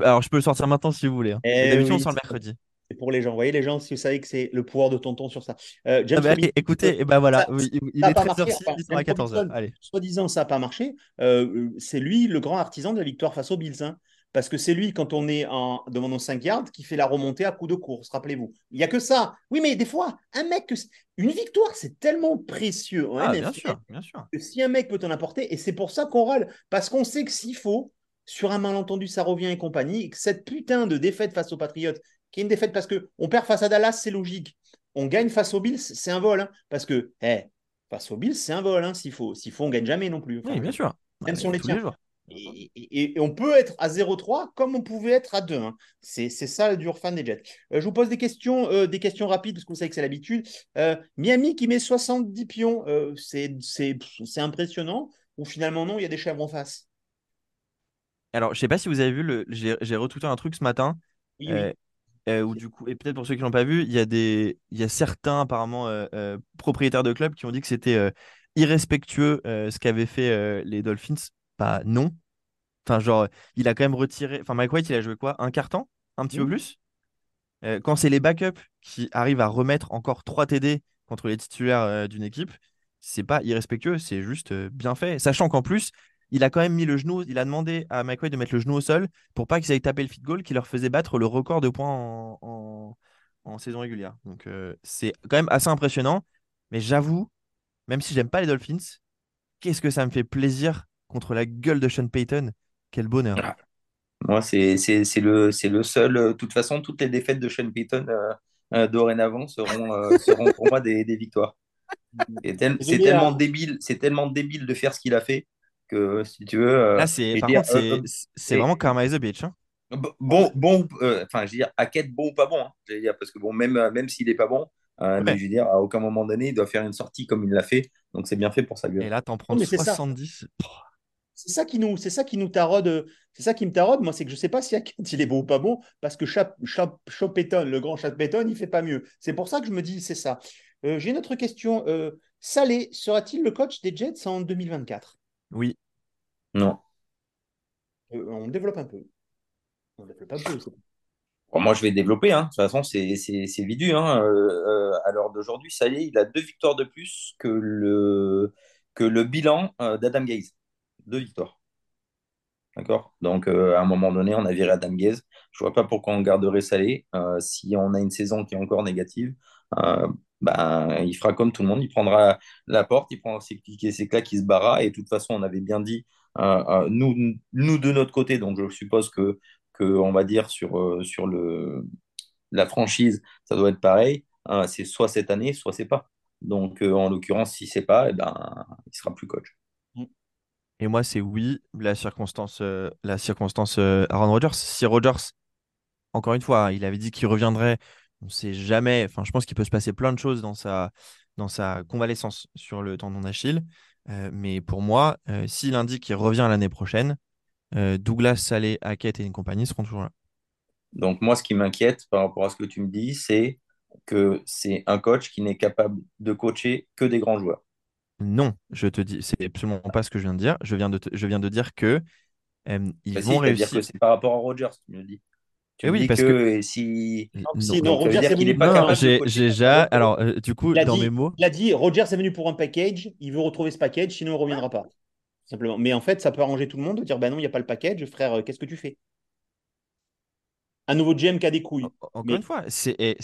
alors je peux le sortir maintenant si vous voulez. Hein. Eh D'habitude on sort le mercredi. C'est pour les gens. Vous voyez, les gens, si vous savez que c'est le pouvoir de tonton sur ça. Euh, James ah bah, écoutez, et ben voilà, il, est 13h6, il sera à 14h. Allez. Soi-disant, ça n'a pas marché. Euh, c'est lui le grand artisan de la victoire face aux Bills. Hein. parce que c'est lui, quand on est en demandant 5 yards, qui fait la remontée à coup de course, rappelez-vous. Il n'y a que ça. Oui, mais des fois, un mec, une victoire, c'est tellement précieux. ah, bien sûr, bien sûr. Que si un mec peut t'en apporter, et c'est pour ça qu'on râle, parce qu'on sait que s'il faut, sur un malentendu, ça revient et compagnie, et que cette putain de défaite face aux Patriotes, qui est une défaite parce qu'on perd face à Dallas, c'est logique. On gagne face aux Bills, c'est un vol. Hein, parce que, eh, face aux Bills, c'est un vol. Hein, s'il faut. S'il faut, on gagne jamais non plus. oui, bien sûr. Même si on les tient. Et, on peut être à 0-3 comme on pouvait être à 2. Hein. C'est ça le dur fan des Jets. Euh, je vous pose des questions, euh, des questions rapides parce que vous savez que c'est l'habitude. Euh, Miami qui met 70 pions, c'est impressionnant ou finalement non, il y a des chèvres en face? Alors, je sais pas si vous avez vu, j'ai retweeté un truc ce matin. Oui, oui. Euh, du coup, et peut-être pour ceux qui l'ont pas vu, il y a des, il y a certains apparemment euh, euh, propriétaires de clubs qui ont dit que c'était irrespectueux ce qu'avaient fait les Dolphins. Pas non. Enfin, genre, il a quand même retiré. Enfin, Mike White, il a joué quoi? Un carton Un petit peu plus? Quand c'est les backups qui arrivent à remettre encore 3 TD contre les titulaires d'une équipe, c'est pas irrespectueux, c'est juste bien fait. Sachant qu'en plus, il a quand même mis le genou, il a demandé à Mike White de mettre le genou au sol pour pas qu'ils aillent taper le feed goal qui leur faisait battre le record de points en, saison régulière. Donc euh, c'est quand même assez impressionnant. Mais j'avoue, même si j'aime pas les Dolphins, qu'est-ce que ça me fait plaisir contre la gueule de Sean Payton. Quel bonheur. Ah. Moi, c'est le, le seul. De toute façon, toutes les défaites de Sean Payton euh, euh, dorénavant seront, <laughs> seront pour moi des, victoires. C'est tellement débile, c'est tellement débile de faire ce qu'il a fait que si tu veux. Euh, Là, c'est par contre, euh, c'est vraiment Karma is a bitch. Hein. Bon, bon, euh, enfin, je veux dire, Hackett, bon ou pas bon, hein, je veux dire, parce que bon, même, même s'il n'est pas bon, mais je veux dire, à aucun moment donné, il doit faire une sortie comme il l'a fait, donc c'est bien fait pour sa gueule. Et là, t'en prends 70. C'est ça qui nous, c'est ça qui nous taraude, c'est ça qui me taraude, moi, c'est que je sais pas si Hackett il est bon ou pas bon, parce que Chopéton, le grand Chopéton, il fait pas mieux. C'est pour ça que je me dis, c'est ça. J'ai une autre question. Salé sera-t-il le coach des Jets en 2024 oui. Non. Euh, on développe un peu. On développe un peu. moi, je vais développer. Hein. De toute façon, c'est c'est vidu. Hein. Euh, euh, à l'heure d'aujourd'hui, ça y est, il a deux victoires de plus que le, que le bilan d'Adam Gaze. Deux victoires. D'accord? Donc, à un moment donné, on a viré Adam Gaze. Je vois pas pourquoi on garderait Salé. si on a une saison qui est encore négative, ben, il fera comme tout le monde, il prendra la porte, il prendra ses clics et ses claques, il se barra. Et de toute façon, on avait bien dit, euh, euh, nous, nous de notre côté, donc je suppose que, que on va dire sur, euh, sur le, la franchise, ça doit être pareil. c'est soit cette année, soit c'est pas. Donc, en l'occurrence, si c'est pas, eh ben, il sera plus coach. Et moi, c'est oui, la circonstance, la circonstance Aaron Rodgers. Si Rodgers, encore une fois, il avait dit qu'il reviendrait on ne sait jamais. Enfin, je pense qu'il peut se passer plein de choses dans sa, dans sa convalescence sur le tendon d'Achille. Euh, mais pour moi, euh, s'il indique qu'il revient l'année prochaine, euh, Douglas, Salé, Hackett et une compagnie seront toujours là. Donc moi, ce qui m'inquiète par rapport à ce que tu me dis, c'est que c'est un coach qui n'est capable de coacher que des grands joueurs. Non, je te dis, c'est absolument pas ce que je viens de dire. Je viens de, je viens de dire que ils bah vont réussir. que c'est par rapport à Rogers, tu me dis. Tu eh oui, parce que si. Non, pas j'ai déjà. Alors, euh, du coup, dans mes mots. Il a dit Roger est venu pour un package, il veut retrouver ce package, sinon il ne reviendra pas. Simplement. Mais en fait, ça peut arranger tout le monde de dire bah non, il n'y a pas le package, frère, euh, qu'est-ce que tu fais? Un nouveau GM qui a des couilles. Encore une fois, c'est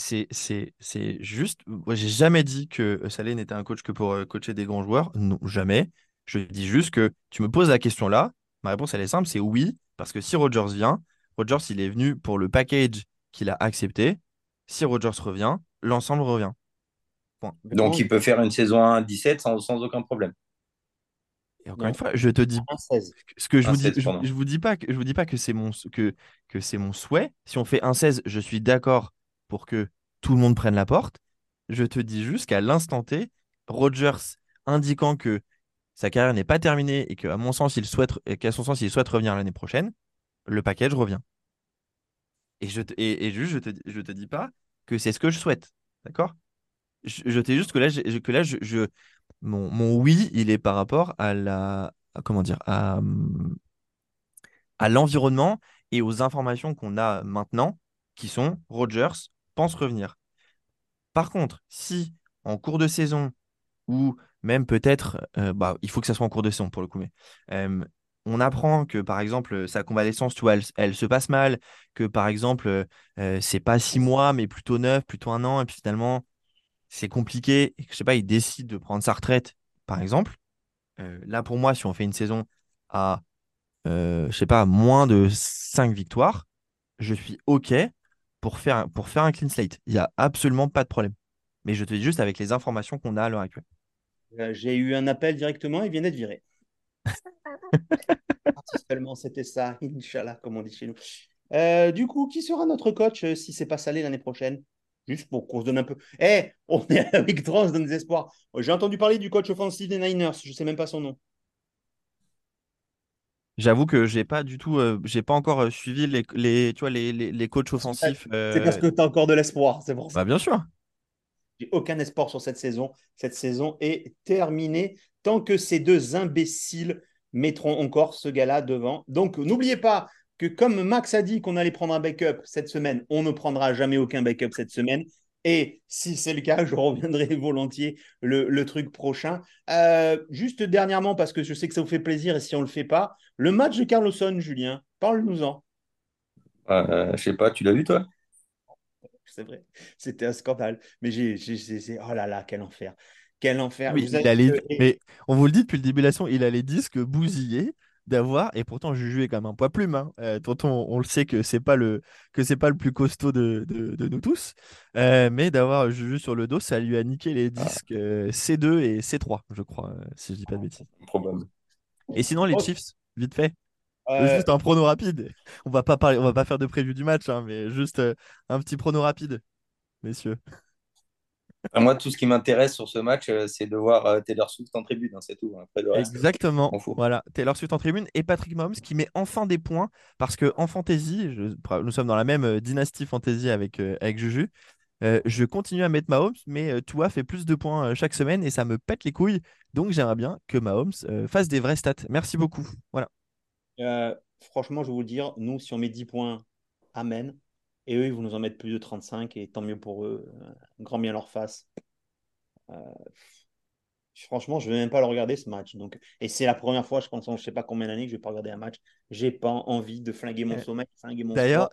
juste. Moi, j'ai jamais dit que Salé n'était un coach que pour euh, coacher des grands joueurs. Non, jamais. Je dis juste que tu me poses la question là. Ma réponse, elle est simple c'est oui. Parce que si Rogers vient, Rogers, il est venu pour le package qu'il a accepté. Si Rogers revient, l'ensemble revient. Donc, il peut faire une saison 1-17 sans, sans aucun problème. Et encore une fois, je te dis ce que je vous dis, je, vous dis pas que je vous dis pas que c'est mon que que c'est mon souhait. Si on fait un 16, je suis d'accord pour que tout le monde prenne la porte. Je te dis juste qu'à l'instant T, Rogers indiquant que sa carrière n'est pas terminée et qu'à mon sens, il souhaite qu'à son sens, il souhaite revenir l'année prochaine, le package revient. Et je te, et, juste, je te, je te dis pas que c'est ce que je souhaite. D'accord? Je, je t'ai juste que là, que là je, mon, oui, il est par rapport à la, comment dire, à, à l'environnement et aux informations qu'on a maintenant, qui sont Rogers pense revenir. Par contre, si en cours de saison ou même peut-être, euh, bah, il faut que ça soit en cours de saison pour le coup, mais euh, on apprend que par exemple sa convalescence, tu elle, se passe mal, que par exemple euh, c'est pas six mois mais plutôt neuf, plutôt un an, et puis finalement c'est compliqué, et que je sais pas, il décide de prendre sa retraite, par exemple, euh, là pour moi, si on fait une saison à, euh, je sais pas, moins de 5 victoires, je suis OK pour faire, un clean slate. Il n'y a absolument pas de problème. Mais je te dis juste avec les informations qu'on a à l'heure actuelle. Euh, j'ai eu un appel directement, il vient d'être viré. Seulement c'était ça, Inch'Allah, comme on dit chez nous. du coup, qui sera notre coach si c'est pas salé l'année prochaine? Juste pour qu'on se donne un peu. Eh, on est <laughs> avec se donne des espoirs. J'ai entendu parler du coach offensif des Niners, je ne sais même pas son nom. J'avoue que j'ai pas du tout, euh, j'ai pas encore euh, suivi les, les, tu vois, les, les, coachs offensifs. C'est parce que tu as encore de l'espoir, c'est pour ça. Bah, bien sûr. J'ai aucun espoir sur cette saison. Cette saison est terminée tant que ces deux imbéciles mettront encore ce gars-là devant. Donc n'oubliez pas, que comme Max a dit qu'on allait prendre un backup cette semaine, on ne prendra jamais aucun backup cette semaine. Et si c'est le cas, <laughs> je reviendrai volontiers le, truc prochain. Euh, juste dernièrement, parce que je sais que ça vous fait plaisir et si on ne le fait pas, le match de Carlosson, Julien, parle-nous-en. Euh, je sais pas, tu l'as vu toi? C'est vrai, c'était un scandale. Mais j'ai, oh là là, quel enfer. Quel enfer. Mais on vous le dit depuis le début de la il a les disques bousillés d'avoir, et pourtant Juju est quand même un poids plume. Hein. Euh, tonton, on le sait que c'est pas le que c'est pas le plus costaud de, de, nous tous, euh, mais d'avoir Juju sur le dos, ça lui a niqué les ah. disques euh, C2 et C3, je crois, si je dis pas de bêtises. Probable. Et sinon les Chiefs, vite fait. Juste un prono rapide. On va pas parler, on va pas faire de prévu du match, hein, mais juste un petit prono rapide, messieurs moi, tout ce qui m'intéresse sur ce match, euh, c'est de voir euh, Taylor Swift en tribune. Hein, c'est tout. Hein. Exactement. Voilà, Taylor Swift en tribune et Patrick Mahomes qui met enfin des points parce que en fantasy, nous sommes dans la même euh, dynastie fantasy avec, avec Juju. je continue à mettre Mahomes, mais Tua fait plus de points chaque semaine et ça me pète les couilles. Donc j'aimerais bien que Mahomes fasse des vrais stats. Merci beaucoup. Voilà. Franchement, je vais vous dire, nous, si on met 10 points, Amen. Et eux, ils vont nous en mettre plus de 35 et tant mieux pour eux. Euh, grand bien leur face. Euh, franchement, je ne vais même pas le regarder ce match. Donc, et c'est la première fois, je pense, je ne sais pas combien d'années que je ne vais pas regarder un match. J'ai pas envie de flinguer mon euh, sommeil, D'ailleurs,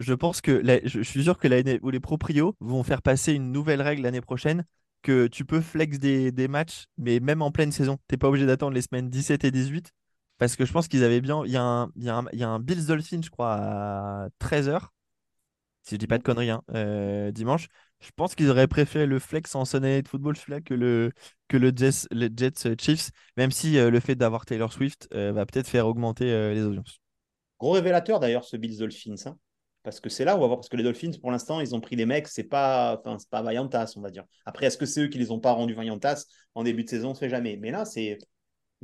je, pense que je, suis sûr que l'année où les proprios vont faire passer une nouvelle règle l'année prochaine que tu peux flex des, des matchs, mais même en pleine saison. Tu n'es pas obligé d'attendre les semaines 17 et 18. Parce que je pense qu'ils avaient bien. Il y, a un, il, y a un, il y a un Bills Dolphins, je crois, à 13h si je dis pas de conneries, hein, euh, dimanche. Je pense qu'ils auraient préféré le flex en Sunday de football celui-là que le, que le Jets, Jets euh, Chiefs, même si euh, le fait d'avoir Taylor Swift va peut-être faire augmenter les audiences. Gros révélateur d'ailleurs ce Bills Dolphins, hein, parce que c'est là où on va voir, parce que les Dolphins pour l'instant ils ont pris des mecs, c'est pas, enfin c'est pas Vaillantas on va dire. Après est-ce que c'est eux qui les ont pas rendus Vaillantas? En début de saison, on ne sait jamais. Mais là c'est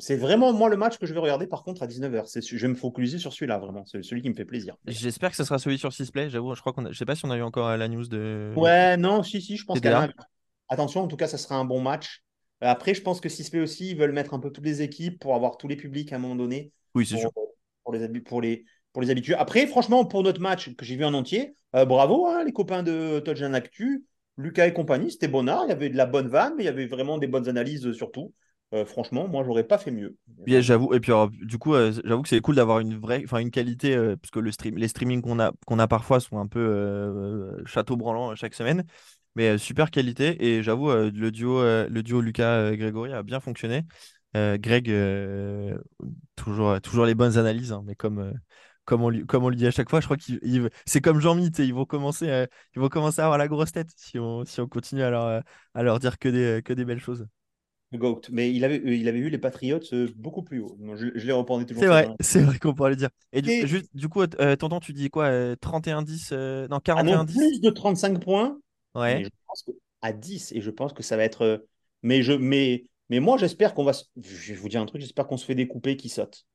c'est vraiment moi le match que je vais regarder par contre à 19h. Je vais me focaliser sur celui-là vraiment. C'est celui qui me fait plaisir. J'espère que ce sera celui sur 6play. J'avoue, je crois qu'on je sais pas si on a eu encore la news de. Ouais, non, si, si, je pense qu'elle Attention, en tout cas, ça sera un bon match. Après, je pense que 6play aussi, ils veulent mettre un peu toutes les équipes pour avoir tous les publics à un moment donné. Oui, c'est sûr. Pour les, pour, les, pour les habitués. Après, franchement, pour notre match que j'ai vu en entier, euh, bravo, hein, les copains de Touchdown Actu, Lucas et compagnie, c'était bon art. Il y avait de la bonne vanne, mais il y avait vraiment des bonnes analyses surtout. Euh, franchement, moi, j'aurais pas fait mieux. Puis, j'avoue, et puis du coup, euh, j'avoue que c'est cool d'avoir une vraie, enfin une qualité, euh, parce que les streamings qu'on a, qu'on a parfois sont un peu château branlant chaque semaine, mais super qualité. Et j'avoue, le duo, le duo Lucas Grégory a bien fonctionné. Greg, toujours, les bonnes analyses, hein, mais comme comme on, lui, dit à chaque fois, je crois qu'il c'est comme Jean-Mi, ils vont commencer, à, ils vont commencer à avoir la grosse tête si on, continue à leur, dire que des belles choses. Goat. Mais il avait, il avait vu les Patriots euh, beaucoup plus haut. je, je les reprendais toujours. C'est vrai, c'est vrai qu'on pourrait le dire. Et du, juste, du coup, euh, tonton, tu dis quoi 31-10 euh, Non, 41-10 ah Plus de 35 points. Ouais. je pense à 10. Et je pense que ça va être. Mais, je, mais, mais moi, j'espère qu'on va. Je vais vous dire un truc, j'espère qu'on se fait découper qui saute.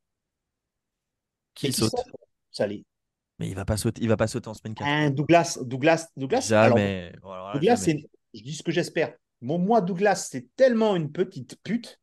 Qui, saute, Salé. Mais il va pas sauter, il va pas sauter en semaine 4. Un Douglas, Douglas, Douglas. Jamais. Douglas, je dis ce que j'espère. Moi, Douglas, c'est tellement une petite pute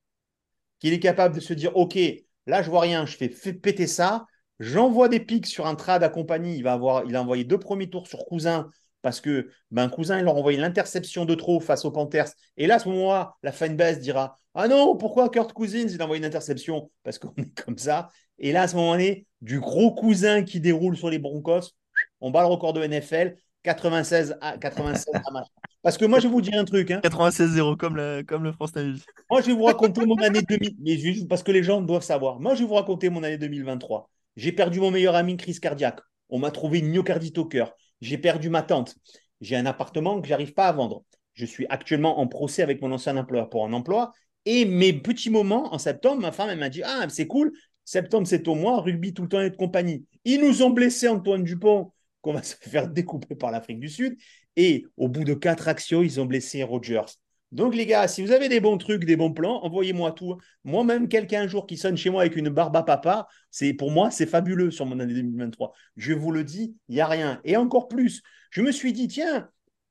qu'il est capable de se dire Ok, là, je vois rien, je fais, péter ça. J'envoie des pics sur un trad à compagnie. Il, va avoir, il a envoyé deux premiers tours sur Cousin parce que ben, Cousin, il leur a envoyé l'interception de trop face aux Panthers. Et là, à ce moment-là, la fanbase dira Ah non, pourquoi Kurt Cousins, il a envoyé une interception? Parce qu'on est comme ça. Et là, à ce moment-là, du gros Cousin qui déroule sur les Broncos, on bat le record de NFL 96 à 96 à match. Parce que moi, je vais vous dire un truc. Hein. 96-0 comme le, comme le France Navy. Moi, je vais vous raconter mon année 2000. Mais parce que les gens doivent savoir. Moi, je vais vous raconter mon année 2023. J'ai perdu mon meilleur ami, crise cardiaque. On m'a trouvé une myocardite au cœur. J'ai perdu ma tante. J'ai un appartement que j'arrive pas à vendre. Je suis actuellement en procès avec mon ancien employeur pour un emploi. Et mes petits moments, en septembre, ma femme, elle m'a dit Ah, c'est cool. Septembre, c'est au mois. Rugby tout le temps et de compagnie. Ils nous ont blessés, Antoine Dupont qu'on va se <laughs> faire découper par l'Afrique du Sud. Et au bout de quatre actions, ils ont blessé Rogers. Donc, les gars, si vous avez des bons trucs, des bons plans, envoyez-moi tout. Moi-même, quelqu'un un jour qui sonne chez moi avec une barbe à papa, c'est pour moi, c'est fabuleux sur mon année 2023. Je vous le dis, il n'y a rien. Et encore plus, je me suis dit, tiens,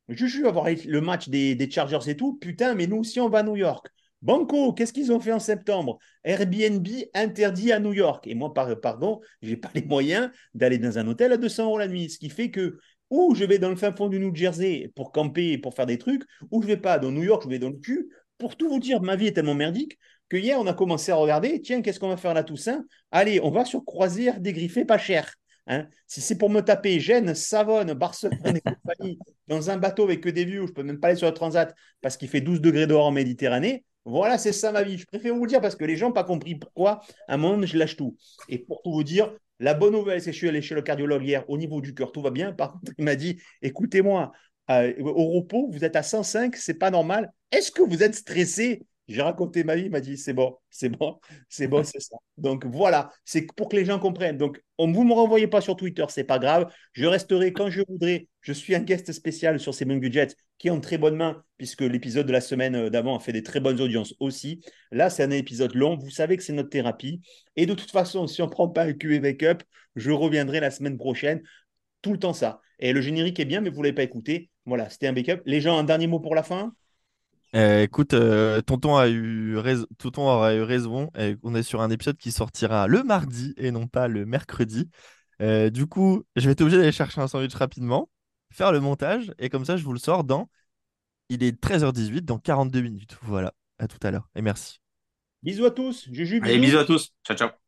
je vais avoir le match des, des Chargers et tout. Putain, mais nous aussi, on va à New York. Banco, qu'est-ce qu'ils ont fait en septembre? Airbnb interdit à New York. Et moi, pardon, je n'ai pas les moyens d'aller dans un hôtel à 200 euros la nuit. Ce qui fait que ou je vais dans le fin fond du New Jersey pour camper, pour faire des trucs, ou je vais pas dans New York, je vais dans le cul. Pour tout vous dire, ma vie est tellement merdique que hier, on a commencé à regarder, tiens, qu'est-ce qu'on va faire la Toussaint? Allez, on va sur croisière dégriffée pas cher. Hein. si c'est pour me taper Gênes, Savonne, Barcelone et compagnie dans un bateau avec que des vues où je peux même pas aller sur le transat parce qu'il fait 12 degrés dehors en Méditerranée, voilà, c'est ça ma vie. Je préfère vous le dire parce que les gens n'ont pas compris pourquoi, à un moment, je lâche tout. Et pour tout vous dire, la bonne nouvelle, c'est que je suis allé chez le cardiologue hier, au niveau du cœur, tout va bien. Par contre, il m'a dit écoutez-moi, euh, au repos, vous êtes à 105, c'est pas normal. Est-ce que vous êtes stressé? J'ai raconté ma vie, il m'a dit c'est bon, c'est bon, c'est bon, c'est ça. Donc voilà, c'est pour que les gens comprennent. Donc on, vous ne me renvoyez pas sur Twitter, c'est pas grave. Je resterai quand je voudrais. Je suis un guest spécial sur ces budgets qui est en très bonne main puisque l'épisode de la semaine d'avant a fait des très bonnes audiences aussi. Là, c'est un épisode long. Vous savez que c'est notre thérapie. Et de toute façon, si on ne prend pas un QA Backup, je reviendrai la semaine prochaine. Tout le temps ça. Et le générique est bien, mais vous ne l'avez pas écouté. Voilà, c'était un backup. Les gens, un dernier mot pour la fin? Euh, écoute, euh, tonton a eu raison, tonton aura eu raison. on est sur un épisode qui sortira le mardi et non pas le mercredi. Euh, du coup, je vais être obligé d'aller chercher un sandwich rapidement, faire le montage et comme ça, je vous le sors dans. Il est 13h18 dans 42 minutes. Voilà. À tout à l'heure et merci. Bisous à tous. Allez, bisous à tous. Ciao, ciao.